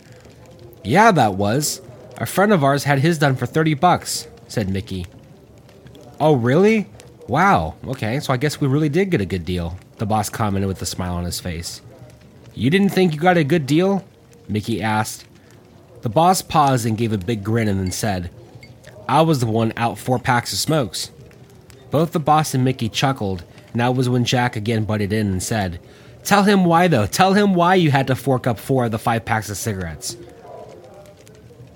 Yeah, that was. A friend of ours had his done for 30 bucks, said Mickey. Oh, really? Wow, okay, so I guess we really did get a good deal, the boss commented with a smile on his face. You didn't think you got a good deal? Mickey asked. The boss paused and gave a big grin and then said, I was the one out four packs of smokes. Both the boss and Mickey chuckled, and that was when Jack again butted in and said, Tell him why, though. Tell him why you had to fork up four of the five packs of cigarettes.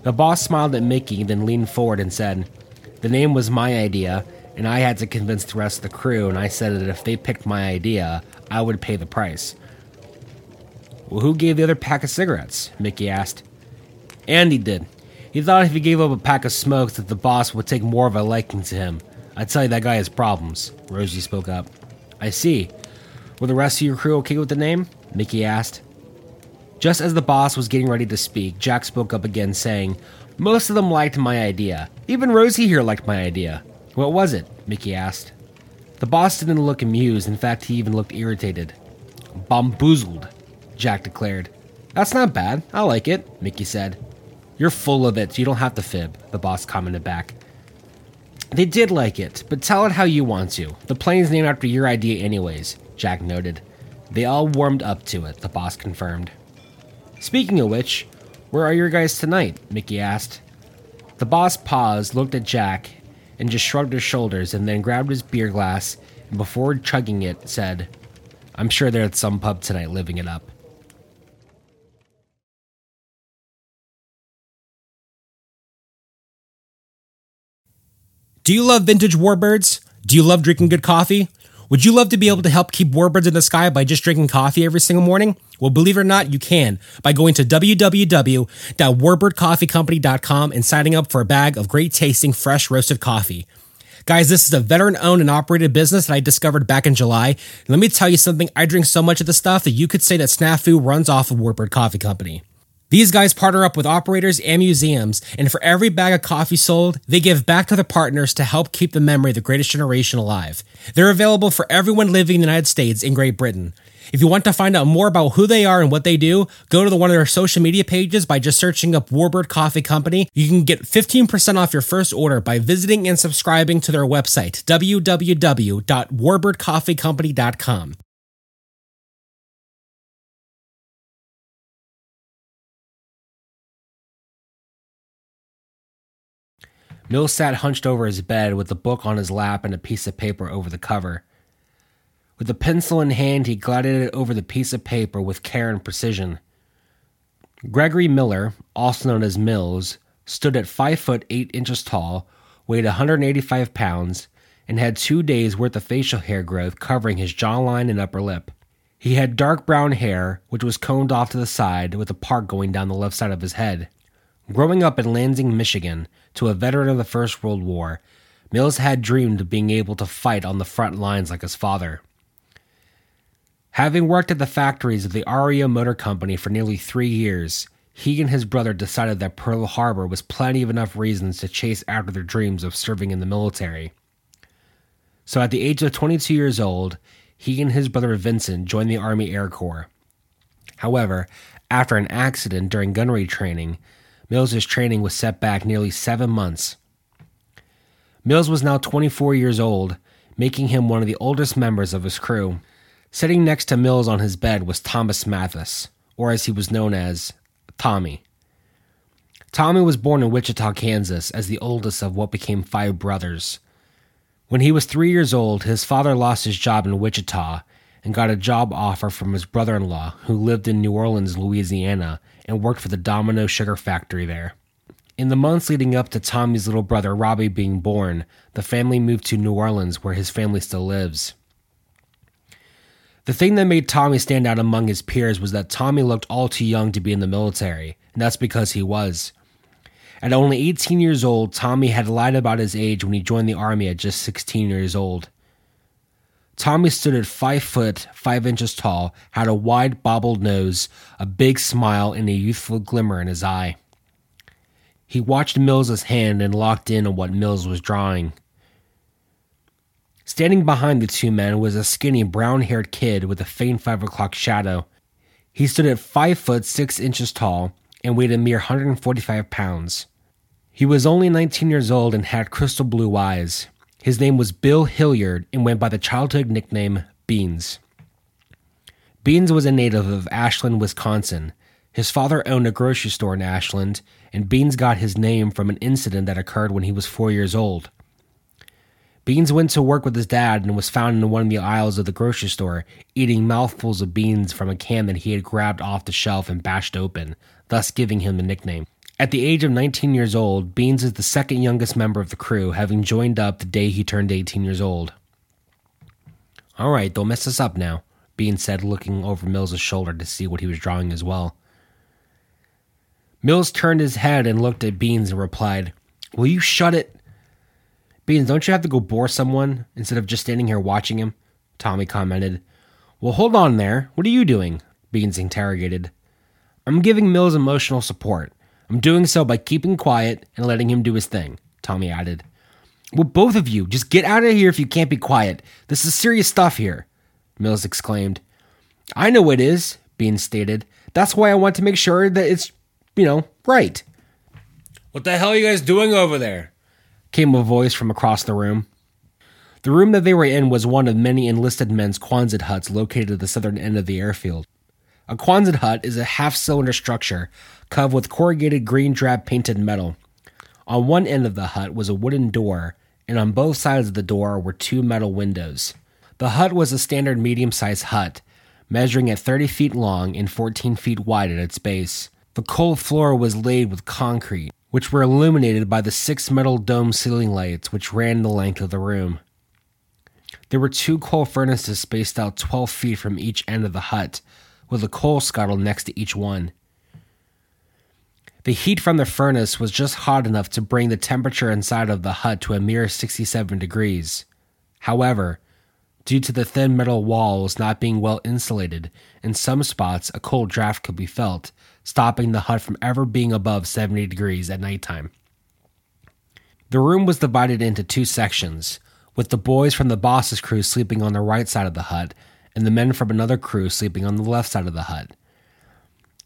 The boss smiled at Mickey, then leaned forward and said, The name was my idea, and I had to convince the rest of the crew, and I said that if they picked my idea, I would pay the price. Well, who gave the other pack of cigarettes? Mickey asked. Andy did. He thought if he gave up a pack of smokes that the boss would take more of a liking to him. I tell you, that guy has problems, Rosie spoke up. I see. Were the rest of your crew okay with the name? Mickey asked. Just as the boss was getting ready to speak, Jack spoke up again, saying, Most of them liked my idea. Even Rosie here liked my idea. What was it? Mickey asked. The boss didn't look amused. In fact, he even looked irritated. Bamboozled, Jack declared. That's not bad. I like it, Mickey said. You're full of it, you don't have to fib, the boss commented back. They did like it, but tell it how you want to. The plane's named after your idea, anyways, Jack noted. They all warmed up to it, the boss confirmed. Speaking of which, where are your guys tonight? Mickey asked. The boss paused, looked at Jack, and just shrugged his shoulders and then grabbed his beer glass and before chugging it said, I'm sure they're at some pub tonight living it up. Do you love vintage warbirds? Do you love drinking good coffee? Would you love to be able to help keep warbirds in the sky by just drinking coffee every single morning? Well, believe it or not, you can by going to www.warbirdcoffeecompany.com and signing up for a bag of great tasting fresh roasted coffee. Guys, this is a veteran owned and operated business that I discovered back in July. Let me tell you something, I drink so much of the stuff that you could say that Snafu runs off of Warbird Coffee Company. These guys partner up with operators and museums, and for every bag of coffee sold, they give back to their partners to help keep the memory of the greatest generation alive. They're available for everyone living in the United States and Great Britain. If you want to find out more about who they are and what they do, go to the, one of their social media pages by just searching up Warbird Coffee Company. You can get 15% off your first order by visiting and subscribing to their website, www.warbirdcoffeecompany.com. Mills sat hunched over his bed with a book on his lap and a piece of paper over the cover. With a pencil in hand, he glided it over the piece of paper with care and precision. Gregory Miller, also known as Mills, stood at five foot eight inches tall, weighed 185 pounds, and had two days' worth of facial hair growth covering his jawline and upper lip. He had dark brown hair, which was combed off to the side, with a part going down the left side of his head. Growing up in Lansing, Michigan, to a veteran of the First World War, Mills had dreamed of being able to fight on the front lines like his father. Having worked at the factories of the REO Motor Company for nearly three years, he and his brother decided that Pearl Harbor was plenty of enough reasons to chase after their dreams of serving in the military. So at the age of 22 years old, he and his brother Vincent joined the Army Air Corps. However, after an accident during gunnery training, Mills's training was set back nearly seven months. Mills was now 24 years old, making him one of the oldest members of his crew. Sitting next to Mills on his bed was Thomas Mathis, or as he was known as, Tommy. Tommy was born in Wichita, Kansas, as the oldest of what became five brothers. When he was three years old, his father lost his job in Wichita and got a job offer from his brother in law, who lived in New Orleans, Louisiana, and worked for the Domino Sugar Factory there. In the months leading up to Tommy's little brother Robbie being born, the family moved to New Orleans, where his family still lives. The thing that made Tommy stand out among his peers was that Tommy looked all too young to be in the military, and that's because he was. At only 18 years old, Tommy had lied about his age when he joined the army at just 16 years old. Tommy stood at 5 foot 5 inches tall, had a wide bobbled nose, a big smile, and a youthful glimmer in his eye. He watched Mills's hand and locked in on what Mills was drawing. Standing behind the two men was a skinny brown haired kid with a faint five o'clock shadow. He stood at five foot six inches tall and weighed a mere 145 pounds. He was only 19 years old and had crystal blue eyes. His name was Bill Hilliard and went by the childhood nickname Beans. Beans was a native of Ashland, Wisconsin. His father owned a grocery store in Ashland, and Beans got his name from an incident that occurred when he was four years old. Beans went to work with his dad and was found in one of the aisles of the grocery store, eating mouthfuls of beans from a can that he had grabbed off the shelf and bashed open, thus giving him the nickname. At the age of 19 years old, Beans is the second youngest member of the crew, having joined up the day he turned 18 years old. All right, don't mess us up now, Beans said, looking over Mills's shoulder to see what he was drawing as well. Mills turned his head and looked at Beans and replied, Will you shut it? Beans, don't you have to go bore someone instead of just standing here watching him? Tommy commented. Well, hold on there. What are you doing? Beans interrogated. I'm giving Mills emotional support. I'm doing so by keeping quiet and letting him do his thing, Tommy added. Well, both of you, just get out of here if you can't be quiet. This is serious stuff here, Mills exclaimed. I know it is, Beans stated. That's why I want to make sure that it's, you know, right. What the hell are you guys doing over there? came a voice from across the room. The room that they were in was one of many enlisted men's Quonset huts located at the southern end of the airfield. A Quonset hut is a half cylinder structure covered with corrugated green drab painted metal. On one end of the hut was a wooden door, and on both sides of the door were two metal windows. The hut was a standard medium sized hut, measuring at 30 feet long and 14 feet wide at its base. The cold floor was laid with concrete, which were illuminated by the six metal dome ceiling lights which ran the length of the room. There were two coal furnaces spaced out 12 feet from each end of the hut, with a coal scuttle next to each one. The heat from the furnace was just hot enough to bring the temperature inside of the hut to a mere 67 degrees. However, due to the thin metal walls not being well insulated, in some spots a cold draft could be felt, stopping the hut from ever being above 70 degrees at nighttime. The room was divided into two sections, with the boys from the boss's crew sleeping on the right side of the hut and the men from another crew sleeping on the left side of the hut.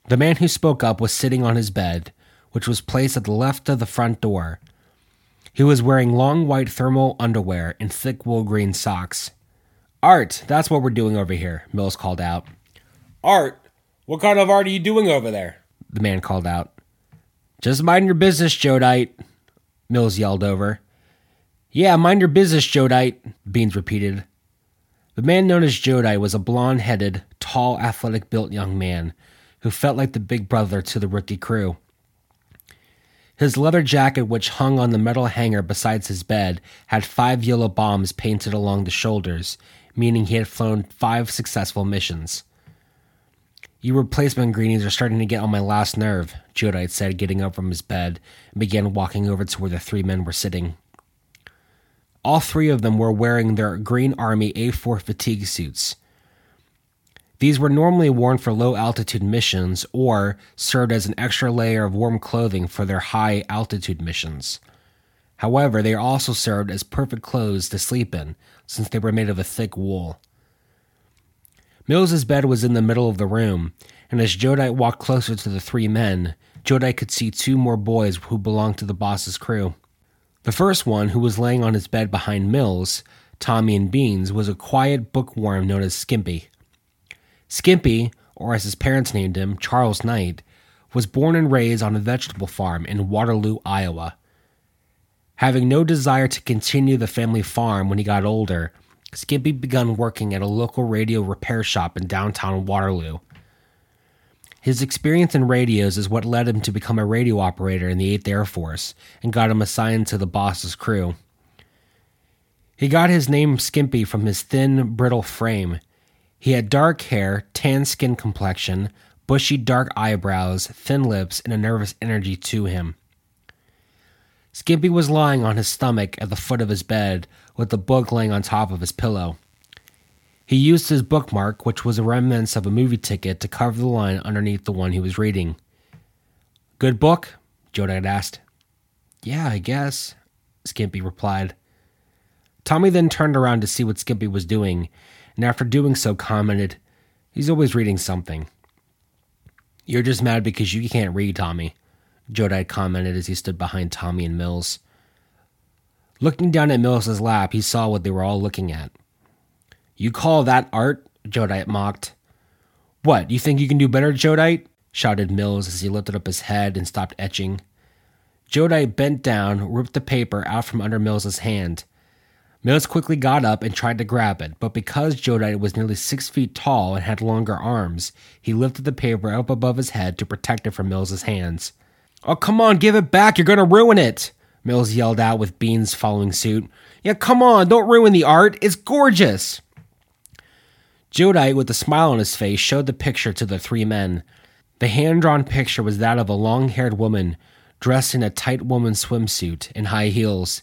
The man who spoke up was sitting on his bed, which was placed at the left of the front door. He was wearing long white thermal underwear and thick wool green socks. Art, that's what we're doing over here, Mills called out. Art? What kind of art are you doing over there? The man called out. Just mind your business, Jodite, Mills yelled over. Yeah, mind your business, Jodite, Beans repeated. The man known as Jodite was a blond headed, tall, athletic built young man who felt like the big brother to the rookie crew. His leather jacket, which hung on the metal hanger beside his bed, had five yellow bombs painted along the shoulders, meaning he had flown five successful missions. You replacement greenies are starting to get on my last nerve, Jodite said, getting up from his bed and began walking over to where the three men were sitting. All three of them were wearing their Green Army A4 fatigue suits. These were normally worn for low altitude missions or served as an extra layer of warm clothing for their high altitude missions. However, they also served as perfect clothes to sleep in, since they were made of a thick wool. Mills's bed was in the middle of the room, and as Jodite walked closer to the three men, Jodite could see two more boys who belonged to the boss's crew. The first one, who was laying on his bed behind Mills, Tommy and Beans, was a quiet bookworm known as Skimpy. Skimpy, or as his parents named him, Charles Knight, was born and raised on a vegetable farm in Waterloo, Iowa. Having no desire to continue the family farm when he got older, Skimpy began working at a local radio repair shop in downtown Waterloo. His experience in radios is what led him to become a radio operator in the 8th Air Force and got him assigned to the boss's crew. He got his name Skimpy from his thin, brittle frame. He had dark hair, tan skin complexion, bushy dark eyebrows, thin lips, and a nervous energy to him. Skimpy was lying on his stomach at the foot of his bed, with the book laying on top of his pillow. He used his bookmark, which was a remnants of a movie ticket, to cover the line underneath the one he was reading. Good book? Jodite asked. Yeah, I guess, Skimpy replied. Tommy then turned around to see what Skimpy was doing, and after doing so commented, He's always reading something. You're just mad because you can't read, Tommy, Jodite commented as he stood behind Tommy and Mills. Looking down at Mills's lap, he saw what they were all looking at. You call that art? Jodite mocked. What, you think you can do better, Jodite? shouted Mills as he lifted up his head and stopped etching. Jodite bent down, ripped the paper out from under Mills's hand. Mills quickly got up and tried to grab it, but because Jodite was nearly six feet tall and had longer arms, he lifted the paper up above his head to protect it from Mills's hands. Oh, come on, give it back. You're to ruin it. Mills yelled out with Beans following suit. Yeah, come on, don't ruin the art. It's gorgeous. Jodite, with a smile on his face, showed the picture to the three men. The hand drawn picture was that of a long haired woman dressed in a tight woman's swimsuit and high heels.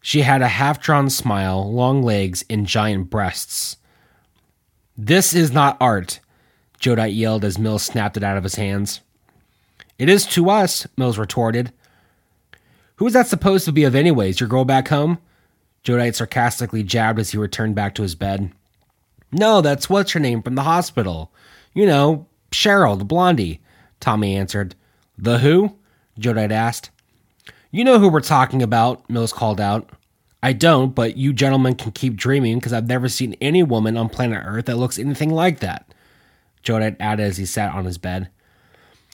She had a half drawn smile, long legs, and giant breasts. This is not art, Jodite yelled as Mills snapped it out of his hands. It is to us, Mills retorted. Who is that supposed to be of, anyways? Your girl back home? Jodite sarcastically jabbed as he returned back to his bed. No, that's what's her name from the hospital. You know, Cheryl, the blondie, Tommy answered. The who? Jodite asked. You know who we're talking about, Mills called out. I don't, but you gentlemen can keep dreaming because I've never seen any woman on planet Earth that looks anything like that. Jodite added as he sat on his bed.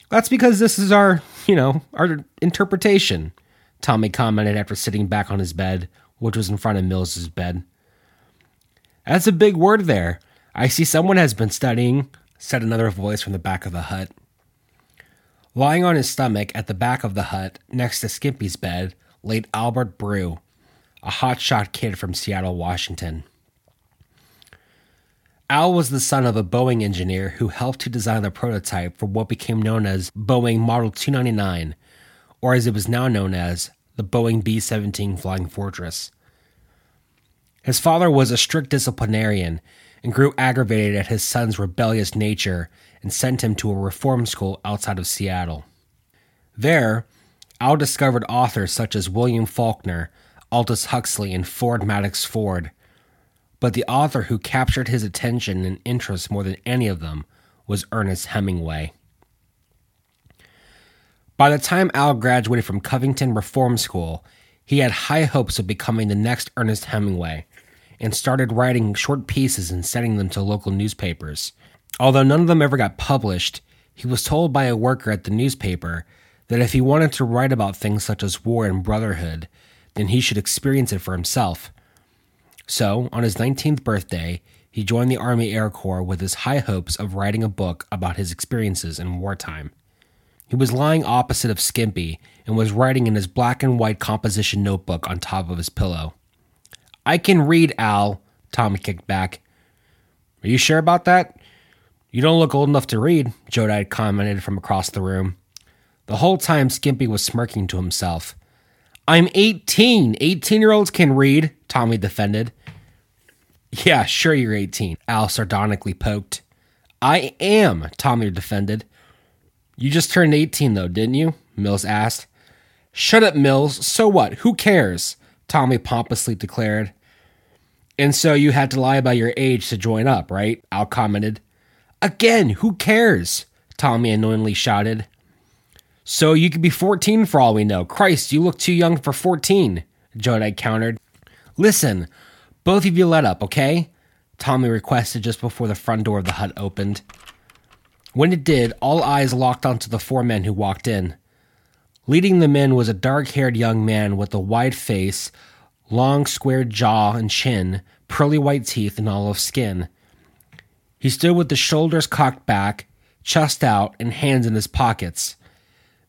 That's because this is our, you know, our interpretation, Tommy commented after sitting back on his bed, which was in front of Mills's bed. That's a big word there. I see someone has been studying, said another voice from the back of the hut. Lying on his stomach at the back of the hut, next to Skimpy's bed, laid Albert Brew, a hotshot kid from Seattle, Washington. Al was the son of a Boeing engineer who helped to design the prototype for what became known as Boeing Model 299, or as it was now known as the Boeing B 17 Flying Fortress. His father was a strict disciplinarian and grew aggravated at his son's rebellious nature and sent him to a reform school outside of Seattle. There, Al discovered authors such as William Faulkner, Aldous Huxley, and Ford Madox Ford but the author who captured his attention and interest more than any of them was Ernest Hemingway. By the time Al graduated from Covington Reform School, he had high hopes of becoming the next Ernest Hemingway and started writing short pieces and sending them to local newspapers. Although none of them ever got published, he was told by a worker at the newspaper that if he wanted to write about things such as war and brotherhood, then he should experience it for himself. So, on his 19th birthday, he joined the Army Air Corps with his high hopes of writing a book about his experiences in wartime. He was lying opposite of Skimpy and was writing in his black and white composition notebook on top of his pillow. I can read, Al, Tommy kicked back. Are you sure about that? You don't look old enough to read, Jodite commented from across the room. The whole time Skimpy was smirking to himself. I'm 18. 18 year olds can read, Tommy defended. Yeah, sure you're 18, Al sardonically poked. I am, Tommy defended. You just turned 18 though, didn't you? Mills asked. Shut up, Mills. So what? Who cares? Tommy pompously declared. And so you had to lie about your age to join up, right? Al commented. Again, who cares? Tommy annoyingly shouted. So you could be 14 for all we know. Christ, you look too young for 14, Jodite countered. Listen, both of you let up, okay? Tommy requested just before the front door of the hut opened. When it did, all eyes locked onto the four men who walked in. Leading the men was a dark haired young man with a wide face, long square jaw and chin, pearly white teeth, and olive skin. He stood with the shoulders cocked back, chest out, and hands in his pockets.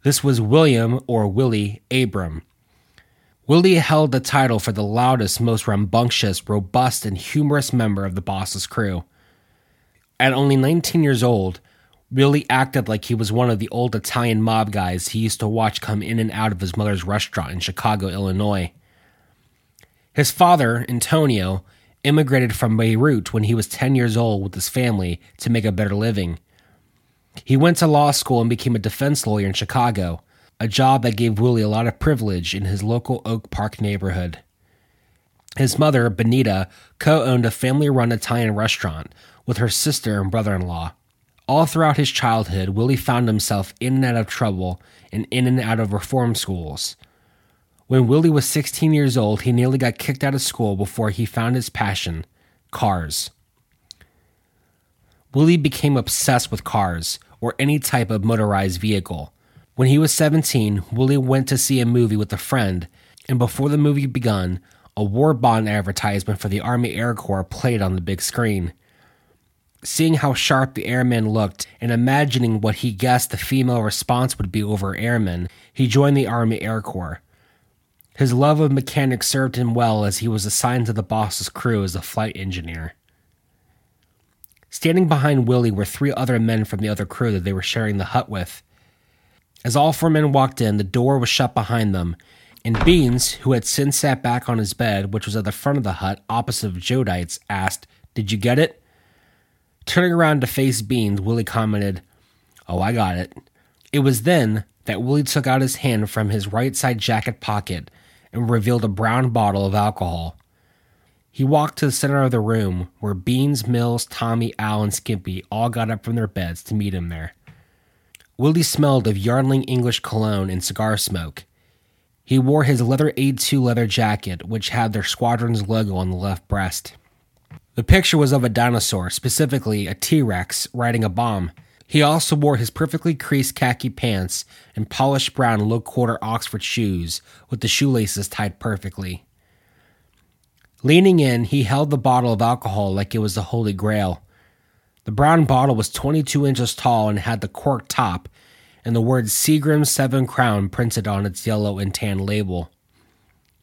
This was William, or Willie, Abram. Willie held the title for the loudest, most rambunctious, robust, and humorous member of the boss's crew. At only 19 years old, Willie acted like he was one of the old Italian mob guys he used to watch come in and out of his mother's restaurant in Chicago, Illinois. His father, Antonio, immigrated from Beirut when he was 10 years old with his family to make a better living. He went to law school and became a defense lawyer in Chicago, a job that gave Willie a lot of privilege in his local Oak Park neighborhood. His mother, Benita, co owned a family run Italian restaurant with her sister and brother in law. All throughout his childhood, Willie found himself in and out of trouble and in and out of reform schools. When Willie was 16 years old, he nearly got kicked out of school before he found his passion cars. Willie became obsessed with cars, or any type of motorized vehicle. When he was 17, Willie went to see a movie with a friend, and before the movie begun, a war bond advertisement for the Army Air Corps played on the big screen. Seeing how sharp the airmen looked and imagining what he guessed the female response would be over airmen, he joined the Army Air Corps. His love of mechanics served him well as he was assigned to the boss's crew as a flight engineer. Standing behind Willie were three other men from the other crew that they were sharing the hut with. As all four men walked in, the door was shut behind them, and Beans, who had since sat back on his bed, which was at the front of the hut opposite of Jodites, asked, Did you get it? Turning around to face Beans, Willie commented, Oh, I got it. It was then that Willie took out his hand from his right side jacket pocket and revealed a brown bottle of alcohol. He walked to the center of the room where Beans, Mills, Tommy, Al, and Skimpy all got up from their beds to meet him there. Willie smelled of Yardley English cologne and cigar smoke. He wore his leather A2 leather jacket, which had their squadron's logo on the left breast. The picture was of a dinosaur, specifically a T Rex, riding a bomb. He also wore his perfectly creased khaki pants and polished brown low quarter Oxford shoes with the shoelaces tied perfectly. Leaning in, he held the bottle of alcohol like it was the Holy Grail. The brown bottle was 22 inches tall and had the cork top and the word Seagram's Seven Crown printed on its yellow and tan label.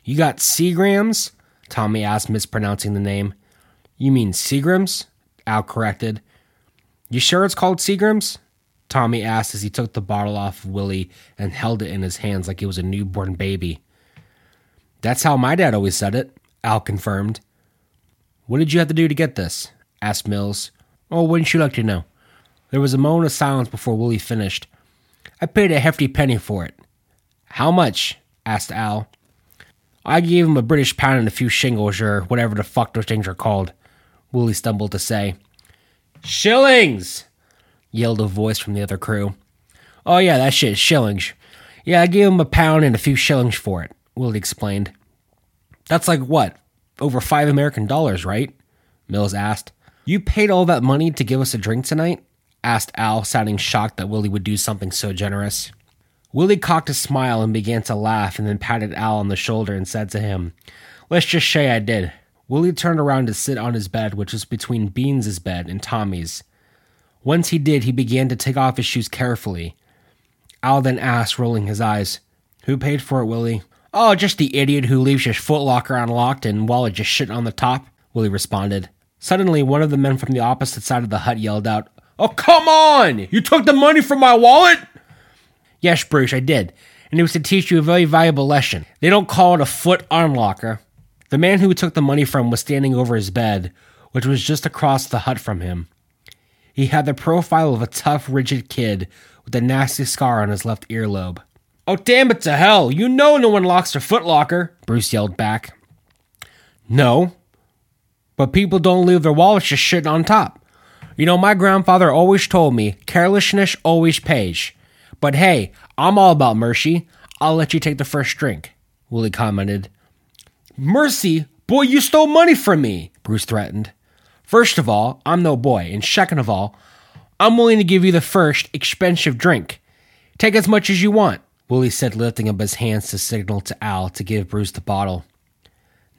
You got Seagrams? Tommy asked, mispronouncing the name. You mean Seagrams? Al corrected. You sure it's called Seagram's? Tommy asked as he took the bottle off of Willie and held it in his hands like it was a newborn baby. That's how my dad always said it, Al confirmed. What did you have to do to get this? asked Mills. Oh, wouldn't you like to know? There was a moment of silence before Willie finished. I paid a hefty penny for it. How much? asked Al. I gave him a British pound and a few shingles, or whatever the fuck those things are called, Willie stumbled to say. Shillings! yelled a voice from the other crew. Oh, yeah, that shit is shillings. Yeah, I gave him a pound and a few shillings for it, Willie explained. That's like what? Over five American dollars, right? Mills asked. You paid all that money to give us a drink tonight? asked Al, sounding shocked that Willie would do something so generous. Willie cocked a smile and began to laugh, and then patted Al on the shoulder and said to him, Let's just say I did. Willie turned around to sit on his bed, which was between Beans's bed and Tommy's. Once he did, he began to take off his shoes carefully. Al then asked, rolling his eyes, Who paid for it, Willie? Oh, just the idiot who leaves his footlocker unlocked and wallet just shit on the top, Willie responded. Suddenly, one of the men from the opposite side of the hut yelled out, Oh, come on! You took the money from my wallet? Yes, Bruce, I did. And it was to teach you a very valuable lesson. They don't call it a foot unlocker. The man who took the money from was standing over his bed, which was just across the hut from him. He had the profile of a tough, rigid kid with a nasty scar on his left earlobe. Oh, damn it to hell! You know no one locks their footlocker, Bruce yelled back. No, but people don't leave their wallets just sitting on top. You know, my grandfather always told me carelessness always pays. But hey, I'm all about mercy. I'll let you take the first drink, Willie commented. Mercy? Boy, you stole money from me, Bruce threatened. First of all, I'm no boy, and second of all, I'm willing to give you the first expensive drink. Take as much as you want, Willie said, lifting up his hands to signal to Al to give Bruce the bottle.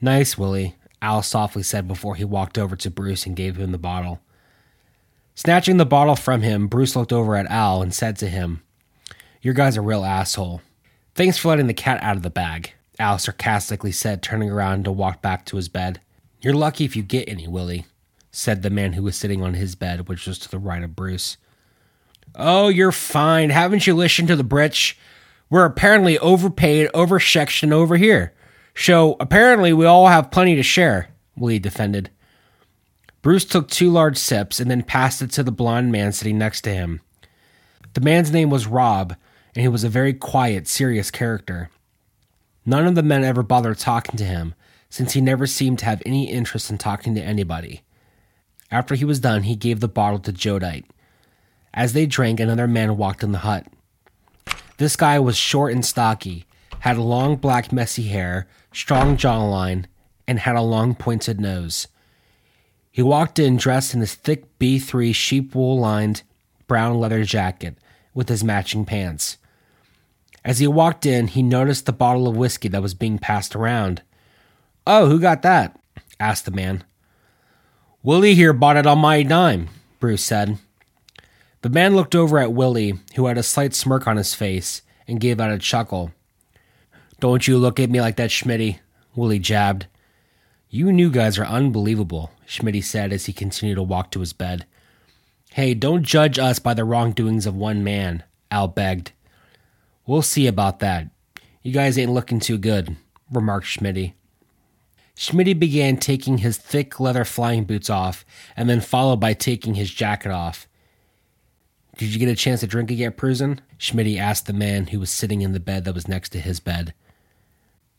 Nice, Willie, Al softly said before he walked over to Bruce and gave him the bottle. Snatching the bottle from him, Bruce looked over at Al and said to him, Your guy's a real asshole. Thanks for letting the cat out of the bag, Al sarcastically said, turning around to walk back to his bed. You're lucky if you get any, Willie, said the man who was sitting on his bed, which was to the right of Bruce. Oh, you're fine. Haven't you listened to the Brits? We're apparently overpaid, oversexed, and over here. So apparently we all have plenty to share, Willie defended. Bruce took two large sips and then passed it to the blond man sitting next to him. The man's name was Rob, and he was a very quiet, serious character. None of the men ever bothered talking to him, since he never seemed to have any interest in talking to anybody. After he was done, he gave the bottle to Jodite. As they drank, another man walked in the hut. This guy was short and stocky, had long black messy hair, strong jawline, and had a long pointed nose. He walked in dressed in his thick B3 sheep wool lined brown leather jacket with his matching pants. As he walked in, he noticed the bottle of whiskey that was being passed around. Oh, who got that? asked the man. Willie here bought it on my dime, Bruce said. The man looked over at Willie, who had a slight smirk on his face, and gave out a chuckle. Don't you look at me like that, Schmitty, Willie jabbed. You new guys are unbelievable, Schmitty said as he continued to walk to his bed. Hey, don't judge us by the wrongdoings of one man, Al begged. We'll see about that. You guys ain't looking too good, remarked Schmitty. Schmitty began taking his thick leather flying boots off, and then followed by taking his jacket off. Did you get a chance to drink yet, Prusen? Schmitty asked the man who was sitting in the bed that was next to his bed.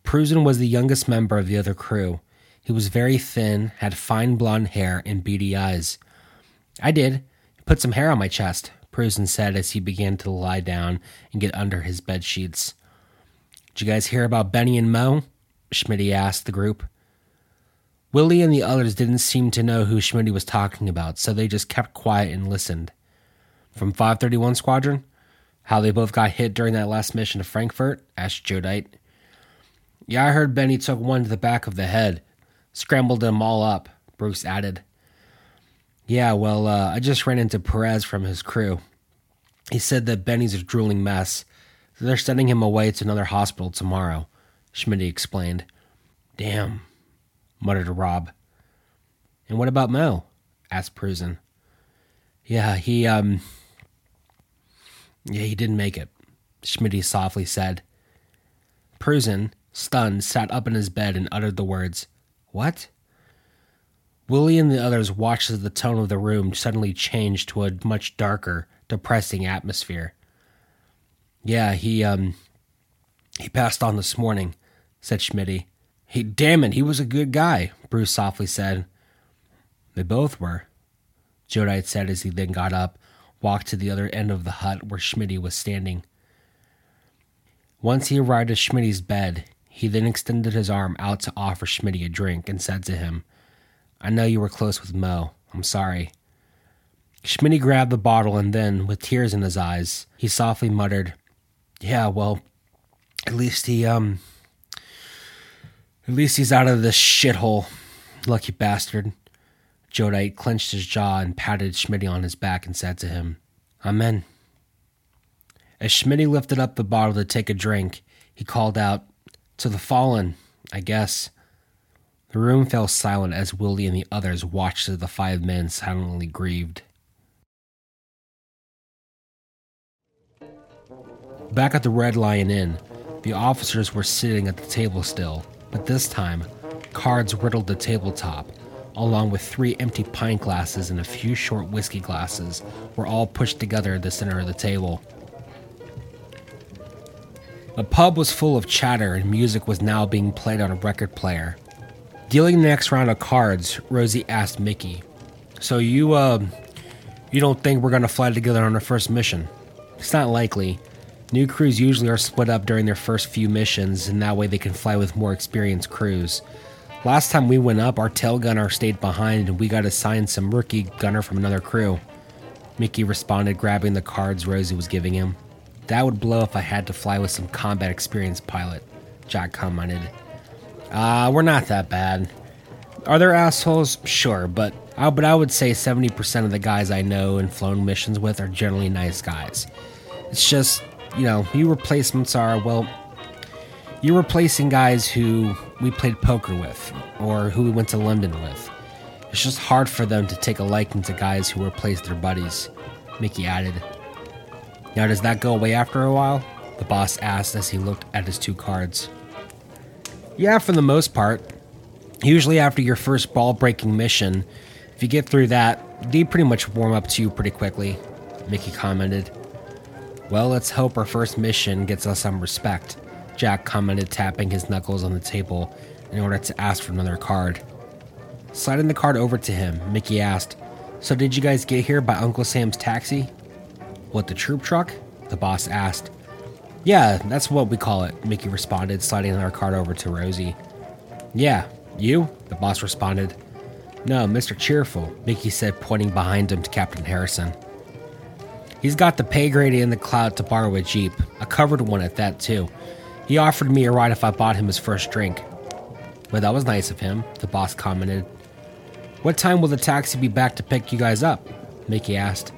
Prusen was the youngest member of the other crew, he was very thin, had fine blonde hair, and beady eyes. I did. Put some hair on my chest, Prusen said as he began to lie down and get under his bed sheets. Did you guys hear about Benny and Mo? Schmitty asked the group. Willie and the others didn't seem to know who Schmitty was talking about, so they just kept quiet and listened. From 531 Squadron? How they both got hit during that last mission to Frankfurt? asked Jodite. Yeah, I heard Benny took one to the back of the head, Scrambled them all up, Bruce added. Yeah, well, uh, I just ran into Perez from his crew. He said that Benny's a drooling mess. They're sending him away to another hospital tomorrow, Schmitty explained. Damn, muttered Rob. And what about Mo? asked Prusen. Yeah, he, um. Yeah, he didn't make it, Schmitty softly said. Prusen, stunned, sat up in his bed and uttered the words, what? Willie and the others watched as the tone of the room suddenly changed to a much darker, depressing atmosphere. Yeah, he um he passed on this morning, said Schmitty. He damn it, he was a good guy, Bruce softly said. They both were, Jodite said as he then got up, walked to the other end of the hut where Schmitty was standing. Once he arrived at Schmitty's bed, he then extended his arm out to offer Schmitty a drink and said to him, I know you were close with Mo. I'm sorry. Schmitty grabbed the bottle and then, with tears in his eyes, he softly muttered, Yeah, well, at least he, um, at least he's out of this shithole. Lucky bastard. Jodite clenched his jaw and patted Schmitty on his back and said to him, Amen. As Schmitty lifted up the bottle to take a drink, he called out, to the fallen, I guess. The room fell silent as Willie and the others watched as the five men silently grieved. Back at the Red Lion Inn, the officers were sitting at the table still, but this time, cards riddled the tabletop, along with three empty pint glasses and a few short whiskey glasses, were all pushed together at the center of the table. The pub was full of chatter and music was now being played on a record player. Dealing the next round of cards, Rosie asked Mickey, So you, uh, you don't think we're gonna fly together on our first mission? It's not likely. New crews usually are split up during their first few missions, and that way they can fly with more experienced crews. Last time we went up, our tail gunner stayed behind and we got assigned some rookie gunner from another crew. Mickey responded, grabbing the cards Rosie was giving him. That would blow if I had to fly with some combat experienced pilot, Jack commented. Uh, we're not that bad. Are there assholes? Sure, but I, but I would say 70% of the guys I know and flown missions with are generally nice guys. It's just, you know, you replacements are, well, you're replacing guys who we played poker with or who we went to London with. It's just hard for them to take a liking to guys who replace their buddies, Mickey added. Now, does that go away after a while? The boss asked as he looked at his two cards. Yeah, for the most part. Usually, after your first ball breaking mission, if you get through that, they pretty much warm up to you pretty quickly, Mickey commented. Well, let's hope our first mission gets us some respect, Jack commented, tapping his knuckles on the table in order to ask for another card. Sliding the card over to him, Mickey asked, So did you guys get here by Uncle Sam's taxi? What, the troop truck? The boss asked. Yeah, that's what we call it, Mickey responded, sliding our card over to Rosie. Yeah, you? The boss responded. No, Mr. Cheerful, Mickey said, pointing behind him to Captain Harrison. He's got the pay grade in the cloud to borrow a Jeep, a covered one at that, too. He offered me a ride if I bought him his first drink. Well, that was nice of him, the boss commented. What time will the taxi be back to pick you guys up? Mickey asked.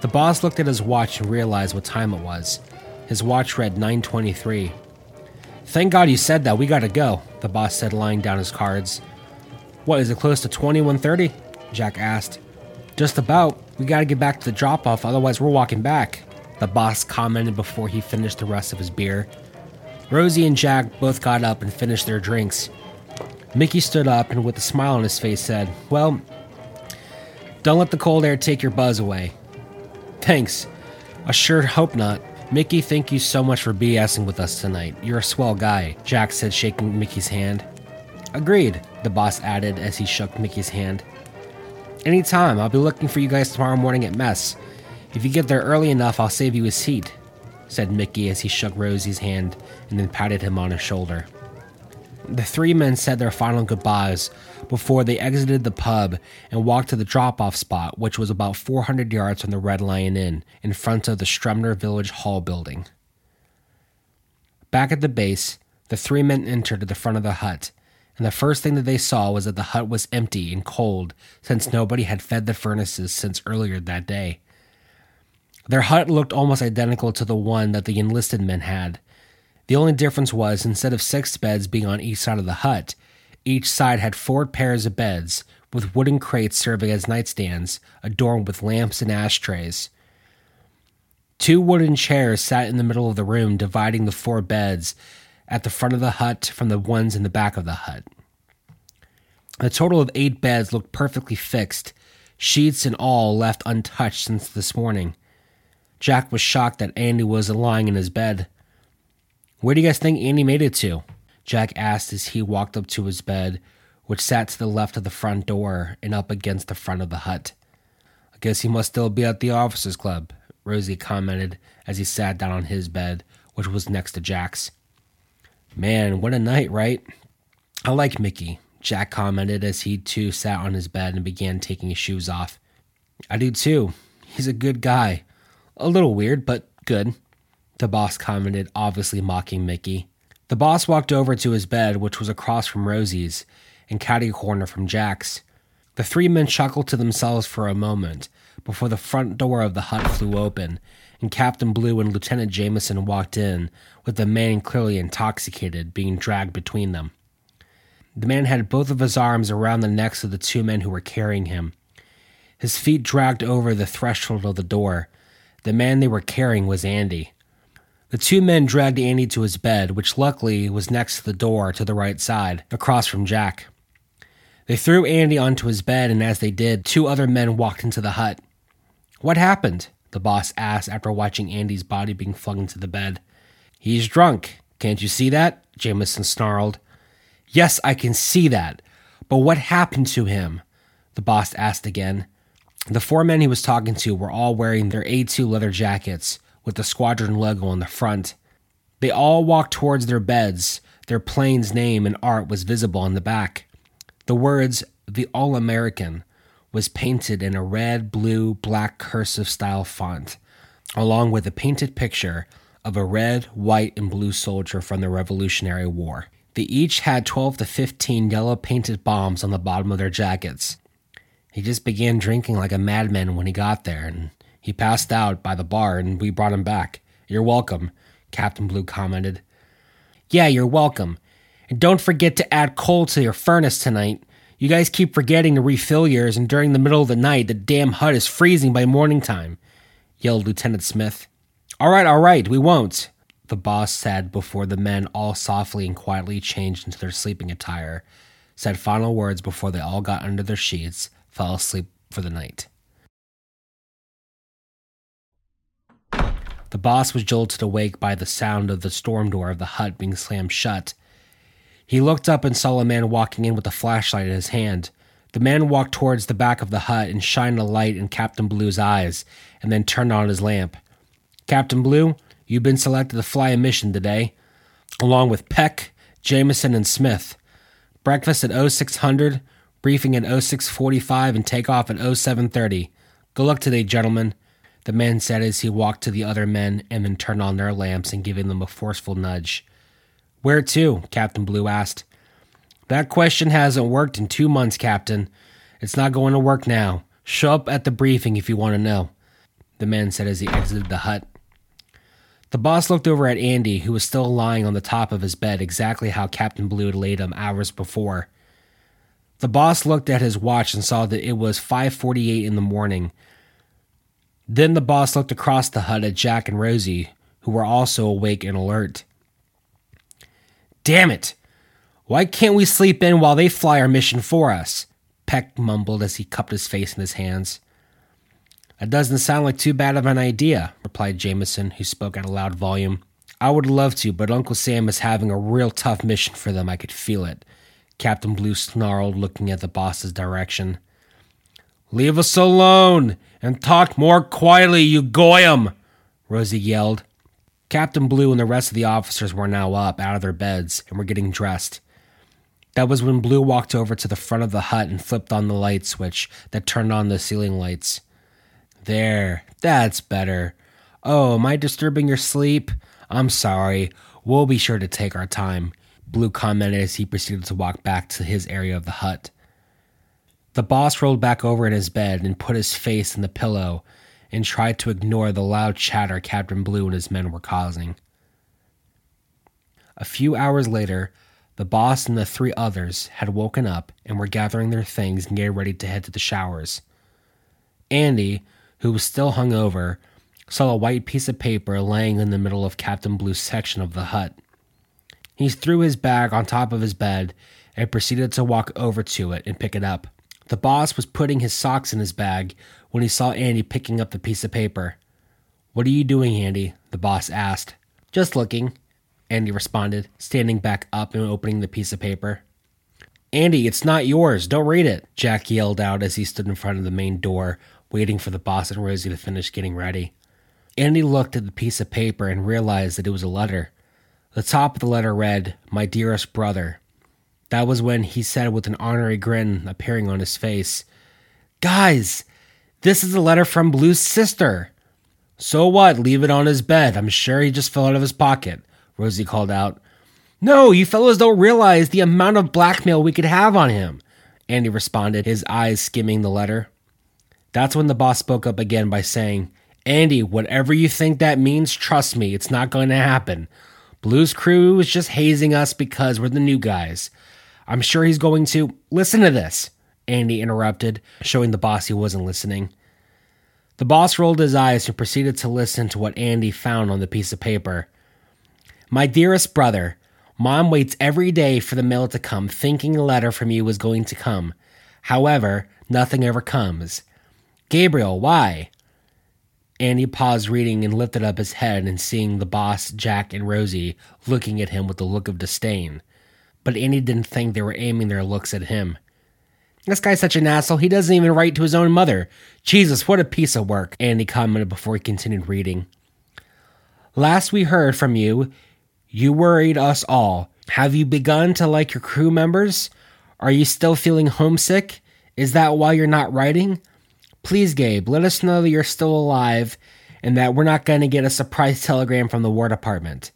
The boss looked at his watch and realized what time it was. His watch read 9:23. Thank God you said that. We gotta go, the boss said, laying down his cards. What, is it close to 2130? Jack asked. Just about. We gotta get back to the drop off, otherwise, we're walking back, the boss commented before he finished the rest of his beer. Rosie and Jack both got up and finished their drinks. Mickey stood up and, with a smile on his face, said, Well, don't let the cold air take your buzz away. Thanks. I sure hope not. Mickey, thank you so much for BSing with us tonight. You're a swell guy, Jack said, shaking Mickey's hand. Agreed, the boss added as he shook Mickey's hand. Anytime, I'll be looking for you guys tomorrow morning at mess. If you get there early enough, I'll save you a seat, said Mickey as he shook Rosie's hand and then patted him on his shoulder. The three men said their final goodbyes before they exited the pub and walked to the drop off spot, which was about 400 yards from the Red Lion Inn, in front of the Stremner Village Hall building. Back at the base, the three men entered the front of the hut and the first thing that they saw was that the hut was empty and cold since nobody had fed the furnaces since earlier that day. Their hut looked almost identical to the one that the enlisted men had. The only difference was instead of six beds being on each side of the hut, each side had four pairs of beds with wooden crates serving as nightstands adorned with lamps and ashtrays. Two wooden chairs sat in the middle of the room, dividing the four beds at the front of the hut from the ones in the back of the hut. A total of eight beds looked perfectly fixed, sheets and all left untouched since this morning. Jack was shocked that Andy was lying in his bed. Where do you guys think Andy made it to? Jack asked as he walked up to his bed, which sat to the left of the front door and up against the front of the hut. I guess he must still be at the officers' club, Rosie commented as he sat down on his bed, which was next to Jack's. Man, what a night, right? I like Mickey, Jack commented as he too sat on his bed and began taking his shoes off. I do too. He's a good guy. A little weird, but good, the boss commented, obviously mocking Mickey. The boss walked over to his bed, which was across from Rosie's and catty corner from Jack's. The three men chuckled to themselves for a moment before the front door of the hut flew open and Captain Blue and Lieutenant Jameson walked in, with the man clearly intoxicated being dragged between them. The man had both of his arms around the necks of the two men who were carrying him. His feet dragged over the threshold of the door. The man they were carrying was Andy. The two men dragged Andy to his bed, which luckily was next to the door to the right side, across from Jack. They threw Andy onto his bed, and as they did, two other men walked into the hut. What happened? the boss asked after watching Andy's body being flung into the bed. He's drunk. Can't you see that? Jameson snarled. Yes, I can see that. But what happened to him? The boss asked again. The four men he was talking to were all wearing their A2 leather jackets with the squadron logo on the front. They all walked towards their beds. Their plane's name and art was visible on the back. The words, the All American, was painted in a red, blue, black cursive style font, along with a painted picture of a red, white, and blue soldier from the Revolutionary War. They each had 12 to 15 yellow painted bombs on the bottom of their jackets. He just began drinking like a madman when he got there, and he passed out by the bar, and we brought him back. You're welcome, Captain Blue commented. Yeah, you're welcome. And don't forget to add coal to your furnace tonight. You guys keep forgetting to refill yours, and during the middle of the night, the damn hut is freezing by morning time, yelled Lieutenant Smith. All right, all right, we won't, the boss said before the men all softly and quietly changed into their sleeping attire, said final words before they all got under their sheets, fell asleep for the night. The boss was jolted awake by the sound of the storm door of the hut being slammed shut. He looked up and saw a man walking in with a flashlight in his hand. The man walked towards the back of the hut and shined a light in Captain Blue's eyes, and then turned on his lamp. Captain Blue, you've been selected to fly a mission today, along with Peck, Jameson, and Smith. Breakfast at 0600, briefing at 0645, and takeoff at 0730. Good luck today, gentlemen, the man said as he walked to the other men and then turned on their lamps and giving them a forceful nudge. Where to? Captain Blue asked. That question hasn't worked in two months, Captain. It's not going to work now. Show up at the briefing if you want to know, the man said as he exited the hut. The boss looked over at Andy, who was still lying on the top of his bed exactly how Captain Blue had laid him hours before. The boss looked at his watch and saw that it was 5:48 in the morning. Then the boss looked across the hut at Jack and Rosie, who were also awake and alert. Damn it! Why can't we sleep in while they fly our mission for us? Peck mumbled as he cupped his face in his hands. That doesn't sound like too bad of an idea, replied Jameson, who spoke at a loud volume. I would love to, but Uncle Sam is having a real tough mission for them. I could feel it. Captain Blue snarled, looking at the boss's direction. Leave us alone and talk more quietly, you goyim! Rosie yelled. Captain Blue and the rest of the officers were now up out of their beds and were getting dressed. That was when Blue walked over to the front of the hut and flipped on the light switch that turned on the ceiling lights. There, that's better. Oh, am I disturbing your sleep? I'm sorry. We'll be sure to take our time, Blue commented as he proceeded to walk back to his area of the hut. The boss rolled back over in his bed and put his face in the pillow and tried to ignore the loud chatter Captain Blue and his men were causing. A few hours later, the boss and the three others had woken up and were gathering their things and getting ready to head to the showers. Andy, who was still hungover, saw a white piece of paper laying in the middle of Captain Blue's section of the hut. He threw his bag on top of his bed and proceeded to walk over to it and pick it up. The boss was putting his socks in his bag when he saw Andy picking up the piece of paper. What are you doing, Andy? the boss asked. Just looking, Andy responded, standing back up and opening the piece of paper. Andy, it's not yours. Don't read it, Jack yelled out as he stood in front of the main door, waiting for the boss and Rosie to finish getting ready. Andy looked at the piece of paper and realized that it was a letter. The top of the letter read, My dearest brother. That was when he said with an ornery grin appearing on his face, Guys, this is a letter from Blue's sister. So what? Leave it on his bed. I'm sure he just fell out of his pocket, Rosie called out. No, you fellows don't realize the amount of blackmail we could have on him, Andy responded, his eyes skimming the letter. That's when the boss spoke up again by saying, Andy, whatever you think that means, trust me, it's not going to happen. Blue's crew is just hazing us because we're the new guys. I'm sure he's going to. Listen to this, Andy interrupted, showing the boss he wasn't listening. The boss rolled his eyes and proceeded to listen to what Andy found on the piece of paper. My dearest brother, Mom waits every day for the mail to come, thinking a letter from you is going to come. However, nothing ever comes. Gabriel, why? Andy paused reading and lifted up his head and seeing the boss, Jack, and Rosie looking at him with a look of disdain but Andy didn't think they were aiming their looks at him. This guy's such an asshole, he doesn't even write to his own mother. Jesus, what a piece of work, Andy commented before he continued reading. Last we heard from you, you worried us all. Have you begun to like your crew members? Are you still feeling homesick? Is that why you're not writing? Please, Gabe, let us know that you're still alive and that we're not going to get a surprise telegram from the War Department.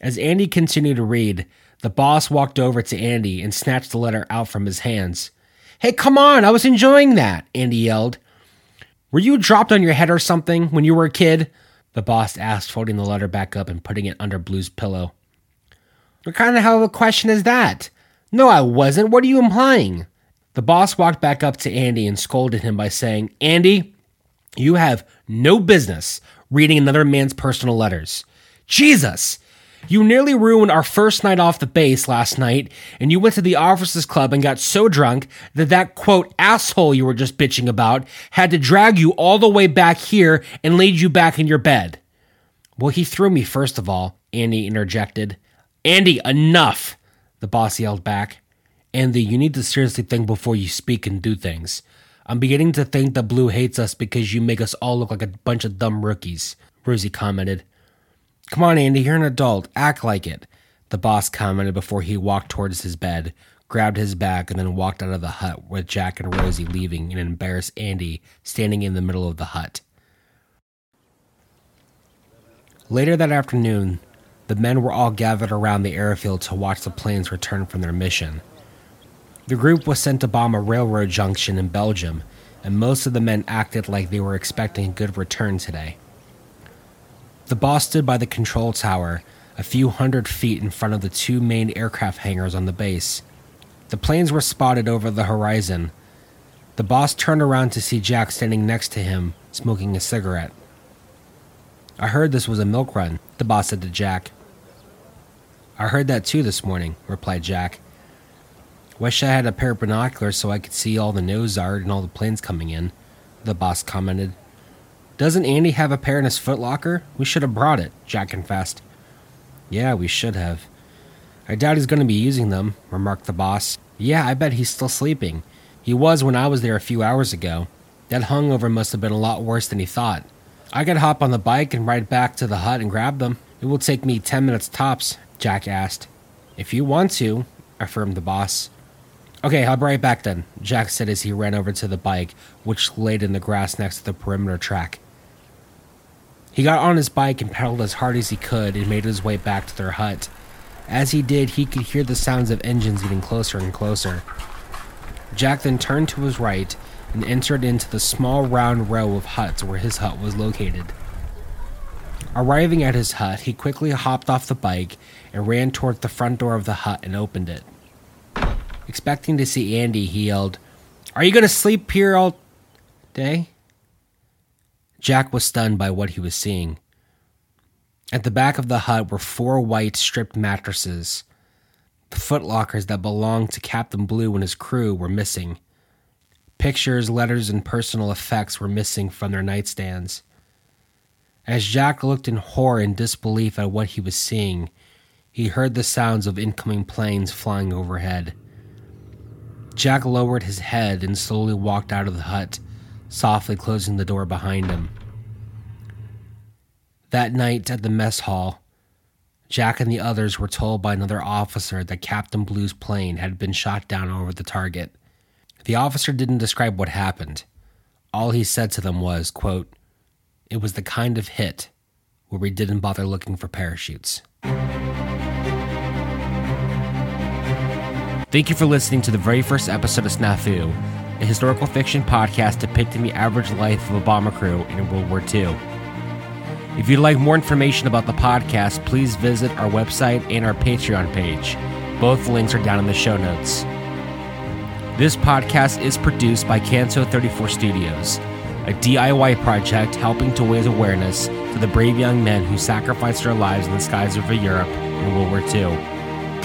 As Andy continued to read, the boss walked over to Andy and snatched the letter out from his hands. Hey, come on, I was enjoying that, Andy yelled. Were you dropped on your head or something when you were a kid? The boss asked, folding the letter back up and putting it under Blue's pillow. What kind of hell of a question is that? No, I wasn't. What are you implying? The boss walked back up to Andy and scolded him by saying, Andy, you have no business reading another man's personal letters. Jesus! You nearly ruined our first night off the base last night, and you went to the officers club and got so drunk that that quote asshole you were just bitching about had to drag you all the way back here and laid you back in your bed. Well, he threw me first of all, Andy interjected. Andy, enough! The boss yelled back. Andy, you need to seriously think before you speak and do things. I'm beginning to think that Blue hates us because you make us all look like a bunch of dumb rookies, Rosie commented. Come on, Andy, you're an adult. Act like it, the boss commented before he walked towards his bed, grabbed his bag, and then walked out of the hut with Jack and Rosie leaving and embarrassed Andy standing in the middle of the hut. Later that afternoon, the men were all gathered around the airfield to watch the planes return from their mission. The group was sent to bomb a railroad junction in Belgium, and most of the men acted like they were expecting a good return today. The boss stood by the control tower, a few hundred feet in front of the two main aircraft hangars on the base. The planes were spotted over the horizon. The boss turned around to see Jack standing next to him, smoking a cigarette. I heard this was a milk run, the boss said to Jack. I heard that too this morning, replied Jack. Wish I had a pair of binoculars so I could see all the nose art and all the planes coming in, the boss commented. Doesn't Andy have a pair in his footlocker? We should have brought it, Jack confessed. Yeah, we should have. I doubt he's going to be using them, remarked the boss. Yeah, I bet he's still sleeping. He was when I was there a few hours ago. That hungover must have been a lot worse than he thought. I could hop on the bike and ride back to the hut and grab them. It will take me ten minutes tops, Jack asked. If you want to, affirmed the boss. Okay, I'll be right back then, Jack said as he ran over to the bike, which laid in the grass next to the perimeter track. He got on his bike and pedaled as hard as he could and made his way back to their hut. As he did, he could hear the sounds of engines getting closer and closer. Jack then turned to his right and entered into the small round row of huts where his hut was located. Arriving at his hut, he quickly hopped off the bike and ran toward the front door of the hut and opened it. Expecting to see Andy, he yelled, Are you going to sleep here all day? Jack was stunned by what he was seeing. At the back of the hut were four white stripped mattresses. The footlockers that belonged to Captain Blue and his crew were missing. Pictures, letters, and personal effects were missing from their nightstands. As Jack looked in horror and disbelief at what he was seeing, he heard the sounds of incoming planes flying overhead. Jack lowered his head and slowly walked out of the hut, softly closing the door behind him. That night at the mess hall, Jack and the others were told by another officer that Captain Blue's plane had been shot down over the target. The officer didn't describe what happened. All he said to them was, quote, It was the kind of hit where we didn't bother looking for parachutes. Thank you for listening to the very first episode of Snafu, a historical fiction podcast depicting the average life of a bomber crew in World War II. If you'd like more information about the podcast, please visit our website and our Patreon page. Both links are down in the show notes. This podcast is produced by Canto 34 Studios, a DIY project helping to raise awareness to the brave young men who sacrificed their lives in the skies over Europe in World War II.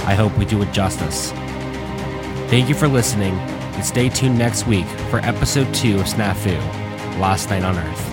I hope we do it justice. Thank you for listening, and stay tuned next week for episode 2 of Snafu Last Night on Earth.